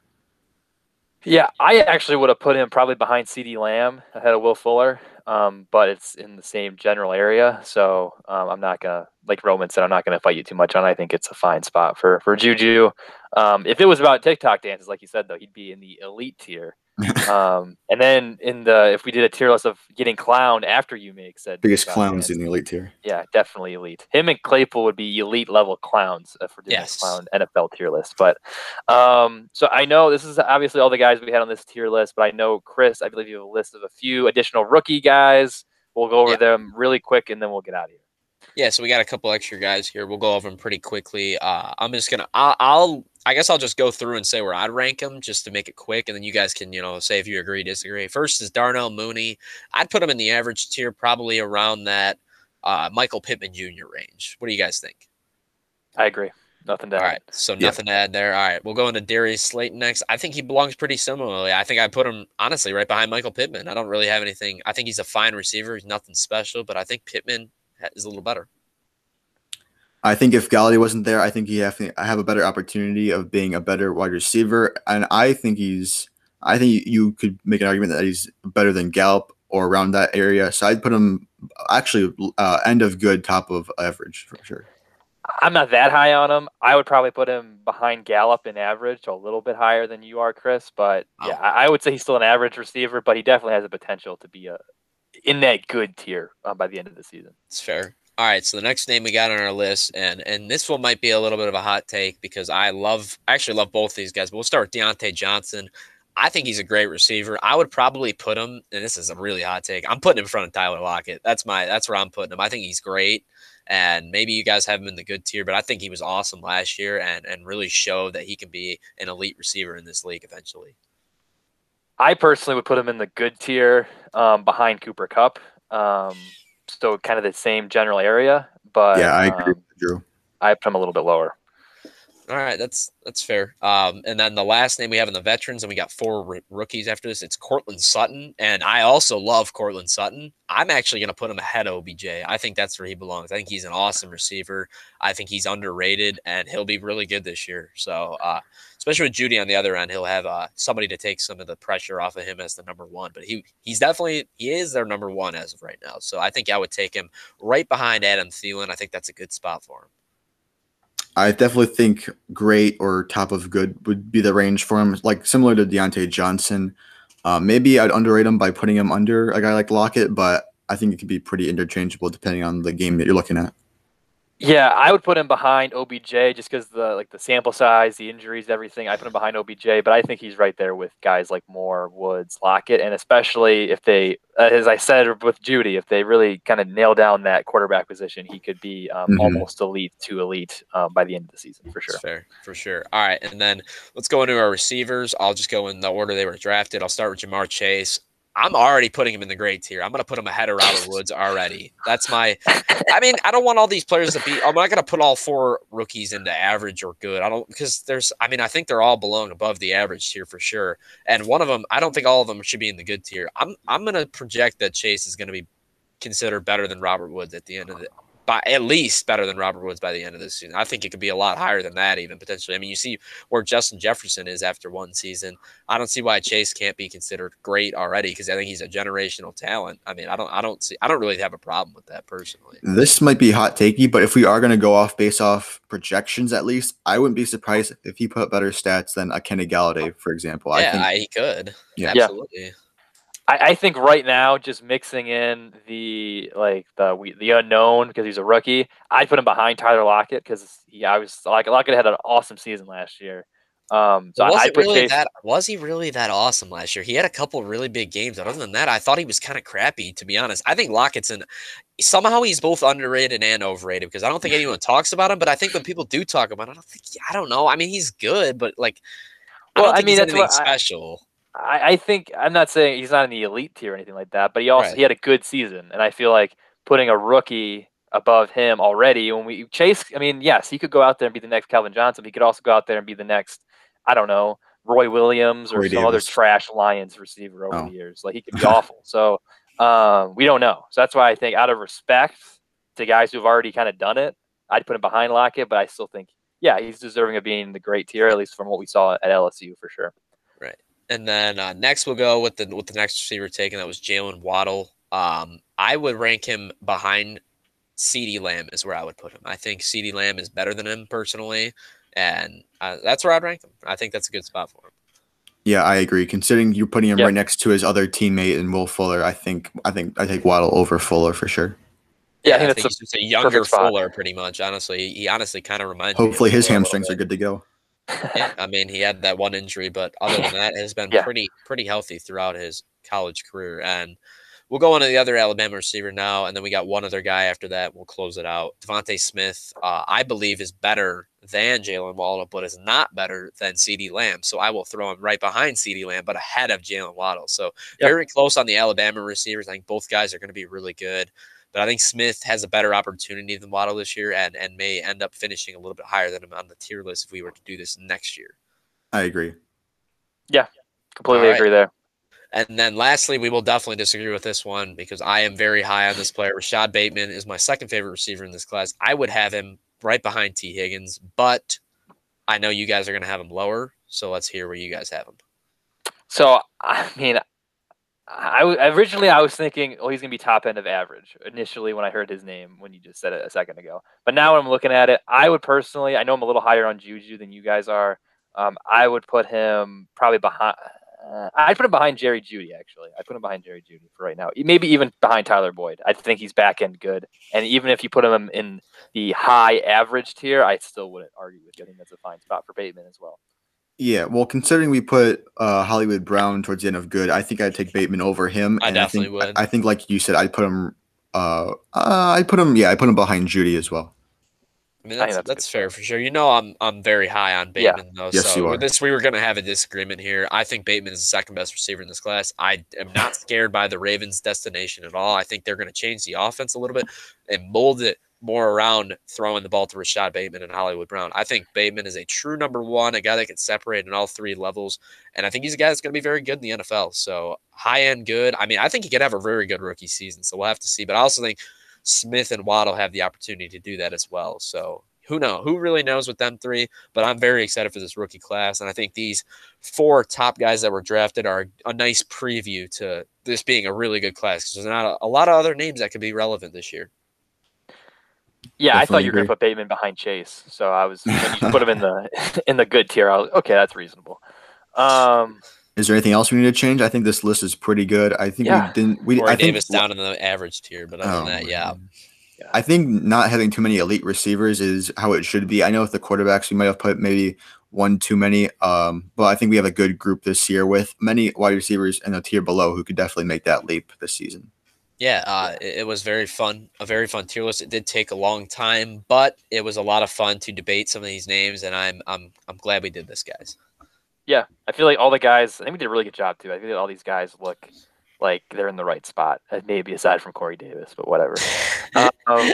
Yeah, I actually would have put him probably behind CeeDee Lamb ahead of Will Fuller um, but it's in the same general area. So um, I'm not gonna, like Roman said, I'm not gonna fight you too much on. I think it's a fine spot for for Juju. Um, if it was about TikTok dances, like you said, though, he'd be in the elite tier. (laughs) um, and then in the if we did a tier list of getting clowned after you make said biggest clowns in the elite tier. Yeah, definitely elite. Him and Claypool would be elite level clowns if we're doing yes. clown NFL tier list. But um, so I know this is obviously all the guys we had on this tier list, but I know Chris, I believe you have a list of a few additional rookie guys. We'll go over yeah. them really quick and then we'll get out of here. Yeah, so we got a couple extra guys here. We'll go over them pretty quickly. Uh, I'm just gonna, I'll, I'll, I guess I'll just go through and say where I'd rank them just to make it quick, and then you guys can, you know, say if you agree, disagree. First is Darnell Mooney. I'd put him in the average tier, probably around that uh, Michael Pittman Jr. range. What do you guys think? I agree. Nothing to add. All right, so nothing to add there. All right, we'll go into Darius Slayton next. I think he belongs pretty similarly. I think I put him honestly right behind Michael Pittman. I don't really have anything. I think he's a fine receiver. He's nothing special, but I think Pittman is a little better. I think if Golladay wasn't there, I think he have I have a better opportunity of being a better wide receiver, and I think he's. I think you could make an argument that he's better than Gallup or around that area. So I'd put him actually uh, end of good, top of average for sure. I'm not that high on him. I would probably put him behind Gallup in average, so a little bit higher than you are, Chris. But yeah, oh. I would say he's still an average receiver, but he definitely has the potential to be a in that good tier uh, by the end of the season. It's fair. All right, so the next name we got on our list, and and this one might be a little bit of a hot take because I love, I actually love both these guys. But we'll start with Diontae Johnson. I think he's a great receiver. I would probably put him, and this is a really hot take. I'm putting him in front of Tyler Lockett. That's my, that's where I'm putting him. I think he's great, and maybe you guys have him in the good tier, but I think he was awesome last year and and really showed that he can be an elite receiver in this league eventually. I personally would put him in the good tier um, behind Cooper Kupp. Um, so kind of the same general area. But yeah, I agree, um, Drew. I put him a little bit lower. All right, that's that's fair. Um, and then the last name we have in the veterans, and we got four r- rookies after this. It's Courtland Sutton, and I also love Courtland Sutton. I'm actually going to put him ahead of OBJ. I think that's where he belongs. I think he's an awesome receiver. I think he's underrated, and he'll be really good this year. So, uh, especially with Jeudy on the other end, he'll have uh, somebody to take some of the pressure off of him as the number one. But he he's definitely he is their number one as of right now. So I think I would take him right behind Adam Thielen. I think that's a good spot for him. I definitely think great or top of good would be the range for him, like similar to Diontae Johnson. Uh, maybe I'd underrate him by putting him under a guy like Lockett, but I think it could be pretty interchangeable depending on the game that you're looking at. Yeah, I would put him behind OBJ just because the like the sample size, the injuries, everything. I put him behind OBJ, but I think he's right there with guys like Moore, Woods, Lockett, and especially if they, uh, as I said with Jeudy, if they really kind of nail down that quarterback position, he could be um, mm-hmm. almost elite to elite um, by the end of the season for sure. That's fair, for sure. All right, and then let's go into our receivers. I'll just go in the order they were drafted. I'll start with Ja'Marr Chase. I'm already putting him in the great tier. I'm going to put him ahead of Robert Woods already. That's my. I mean, I don't want all these players to be. I'm not going to put all four rookies into average or good. I don't because there's. I mean, I think they're all belong above the average tier for sure. And one of them, I don't think all of them should be in the good tier. I'm I'm going to project that Chase is going to be considered better than Robert Woods at the end of the by at least better than Robert Woods by the end of this season. I think it could be a lot higher than that, even potentially. I mean, you see where Justin Jefferson is after one season. I don't see why Chase can't be considered great already because I think he's a generational talent. I mean, I don't, I don't see, I don't really have a problem with that personally. This might be hot takey, but if we are going to go off based off projections, at least, I wouldn't be surprised if he put better stats than a Kenny Golladay, for example. Yeah, I think, he could. Yeah, absolutely. I, I, think right now, just mixing in the like the we, the unknown because he's a rookie, I'd put him behind Tyler Lockett because he I was like Lockett had an awesome season last year. Um, so was I, it really Chase, that was he really that awesome last year? He had a couple really big games. Other than that, I thought he was kind of crappy. To be honest, I think Lockett's in. Somehow he's both underrated and overrated because I don't think anyone talks about him. But I think when people do talk about him, I don't think I don't know. I mean, he's good, but like, well, I, I mean, that's what, special. I, I think I'm not saying he's not in the elite tier or anything like that, but he also right. he had a good season, and I feel like putting a rookie above him already when we chase. I mean, yes, he could go out there and be the next Calvin Johnson. he could also go out there and be the next, I don't know, Roy Williams or Roy some Davis. other trash Lions receiver over oh. the years. Like he could be (laughs) awful. So um, we don't know. So that's why I think out of respect to guys who've already kind of done it, I'd put him behind Lockett, but I still think, yeah, he's deserving of being in the great tier, at least from what we saw at LSU for sure. Right. And then uh, next we'll go with the with the next receiver taken. That was Jaylen Waddle. Um, I would rank him behind CeeDee Lamb is where I would put him. I think CeeDee Lamb is better than him personally, and uh, that's where I'd rank him. I think that's a good spot for him. Yeah, I agree. Considering you're putting him yep. right next to his other teammate and Will Fuller, I think I think I take Waddle over Fuller for sure. Yeah, I think, I think that's a, a younger Fuller, pretty much. Honestly, he honestly kind of reminds. Hopefully, his hamstrings are good to go yeah, (laughs) I mean, he had that one injury, but other than (laughs) that, has been yeah. pretty pretty healthy throughout his college career. And we'll go on to the other Alabama receiver now, and then we got one other guy after that. We'll close it out. DeVonta Smith, uh, I believe, is better than Jaylen Waddle, but is not better than CeeDee Lamb. So I will throw him right behind CeeDee Lamb, but ahead of Jaylen Waddle. So yep. very close on the Alabama receivers. I think both guys are going to be really good. But I think Smith has a better opportunity than Waddle this year and, and may end up finishing a little bit higher than him on the tier list if we were to do this next year. I agree. Yeah, completely right. agree there. And then lastly, we will definitely disagree with this one because I am very high on this player. Rashod Bateman is my second favorite receiver in this class. I would have him right behind Tee Higgins, but I know you guys are going to have him lower. So let's hear where you guys have him. So I mean, I originally I was thinking, oh, he's gonna be top end of average initially when I heard his name when you just said it a second ago. But now I'm looking at it, I would personally, I know I'm a little higher on Juju than you guys are. Um, I would put him probably behind. Uh, I'd put him behind Jerry Jeudy Actually, I put him behind Jerry Jeudy for right now. Maybe even behind Tyler Boyd. I think he's back end good. And even if you put him in the high average tier, I still wouldn't argue with getting that's a fine spot for Bateman as well. Yeah, well, considering we put uh, Hollywood Brown towards the end of good, I think I'd take Bateman over him. I definitely I think, would. I, I think, like you said, I'd put him. Uh, uh, I'd put him. Yeah, I put him behind Jeudy as well. I mean, that's, I that's, that's fair for sure. You know, I'm I'm very high on Bateman yeah. though. Yes, so you are. this we were going to have a disagreement here. I think Bateman is the second best receiver in this class. I am not scared by the Ravens' destination at all. I think they're going to change the offense a little bit and mold it more around throwing the ball to Rashod Bateman and Hollywood Brown. I think Bateman is a true number one, a guy that can separate in all three levels. And I think he's a guy that's going to be very good in the NFL. So high end good. I mean, I think he could have a very good rookie season. So we'll have to see. But I also think Smith and Waddle have the opportunity to do that as well. So who knows? Who really knows with them three? But I'm very excited for this rookie class. And I think these four top guys that were drafted are a nice preview to this being a really good class because there's not a, a lot of other names that could be relevant this year. Yeah, Definitely I thought you were going to put Bateman behind Chase. So I was when you put him in the (laughs) in the good tier. I was okay. That's reasonable. Um, is there anything else we need to change? I think this list is pretty good. I think yeah. we didn't. We Corey I Davis think, down in the average tier, but other oh, than that, yeah. yeah. I think not having too many elite receivers is how it should be. I know with the quarterbacks, we might have put maybe one too many. Um, but I think we have a good group this year with many wide receivers in the tier below who could definitely make that leap this season. Yeah, uh, it, it, was very fun, a very fun tier list. It did take a long time, but it was a lot of fun to debate some of these names, and I'm I'm I'm glad we did this, guys. Yeah, I feel like all the guys. I think we did a really good job too. I think all these guys look like they're in the right spot. Uh, maybe aside from Corey Davis, but whatever. (laughs) um,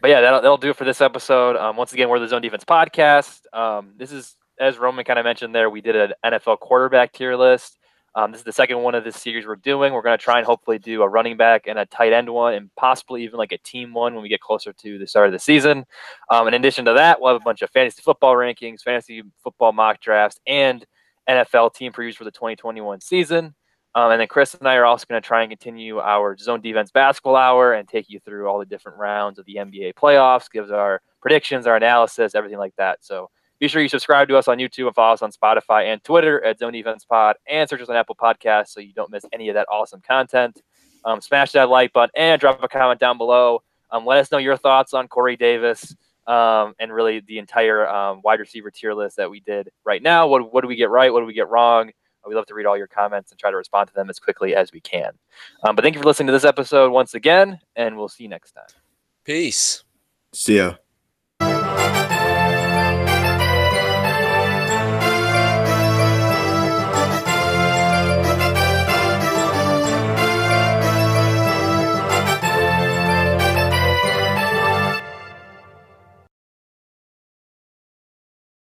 but yeah, that'll, that'll do it for this episode. Um, once again, we're the Zone Defense podcast. Um, this is as Roman kind of mentioned there. We did an NFL quarterback tier list. Um, this is the second one of this series we're doing. We're going to try and hopefully do a running back and a tight end one, and possibly even like a team one when we get closer to the start of the season. Um, in addition to that, we'll have a bunch of fantasy football rankings, fantasy football mock drafts, and NFL team previews for the 2021 season. Um, and then Chris and I are also going to try and continue our zone defense basketball hour and take you through all the different rounds of the NBA playoffs, gives our predictions, our analysis, everything like that. So be sure you subscribe to us on YouTube and follow us on Spotify and Twitter at Zone Defense Pod and search us on Apple Podcasts so you don't miss any of that awesome content. Um, smash that like button and drop a comment down below. Um, let us know your thoughts on Corey Davis um, and really the entire um, wide receiver tier list that we did right now. What, what do we get right? What do we get wrong? We love to read all your comments and try to respond to them as quickly as we can. Um, but thank you for listening to this episode once again, and we'll see you next time. Peace. See ya.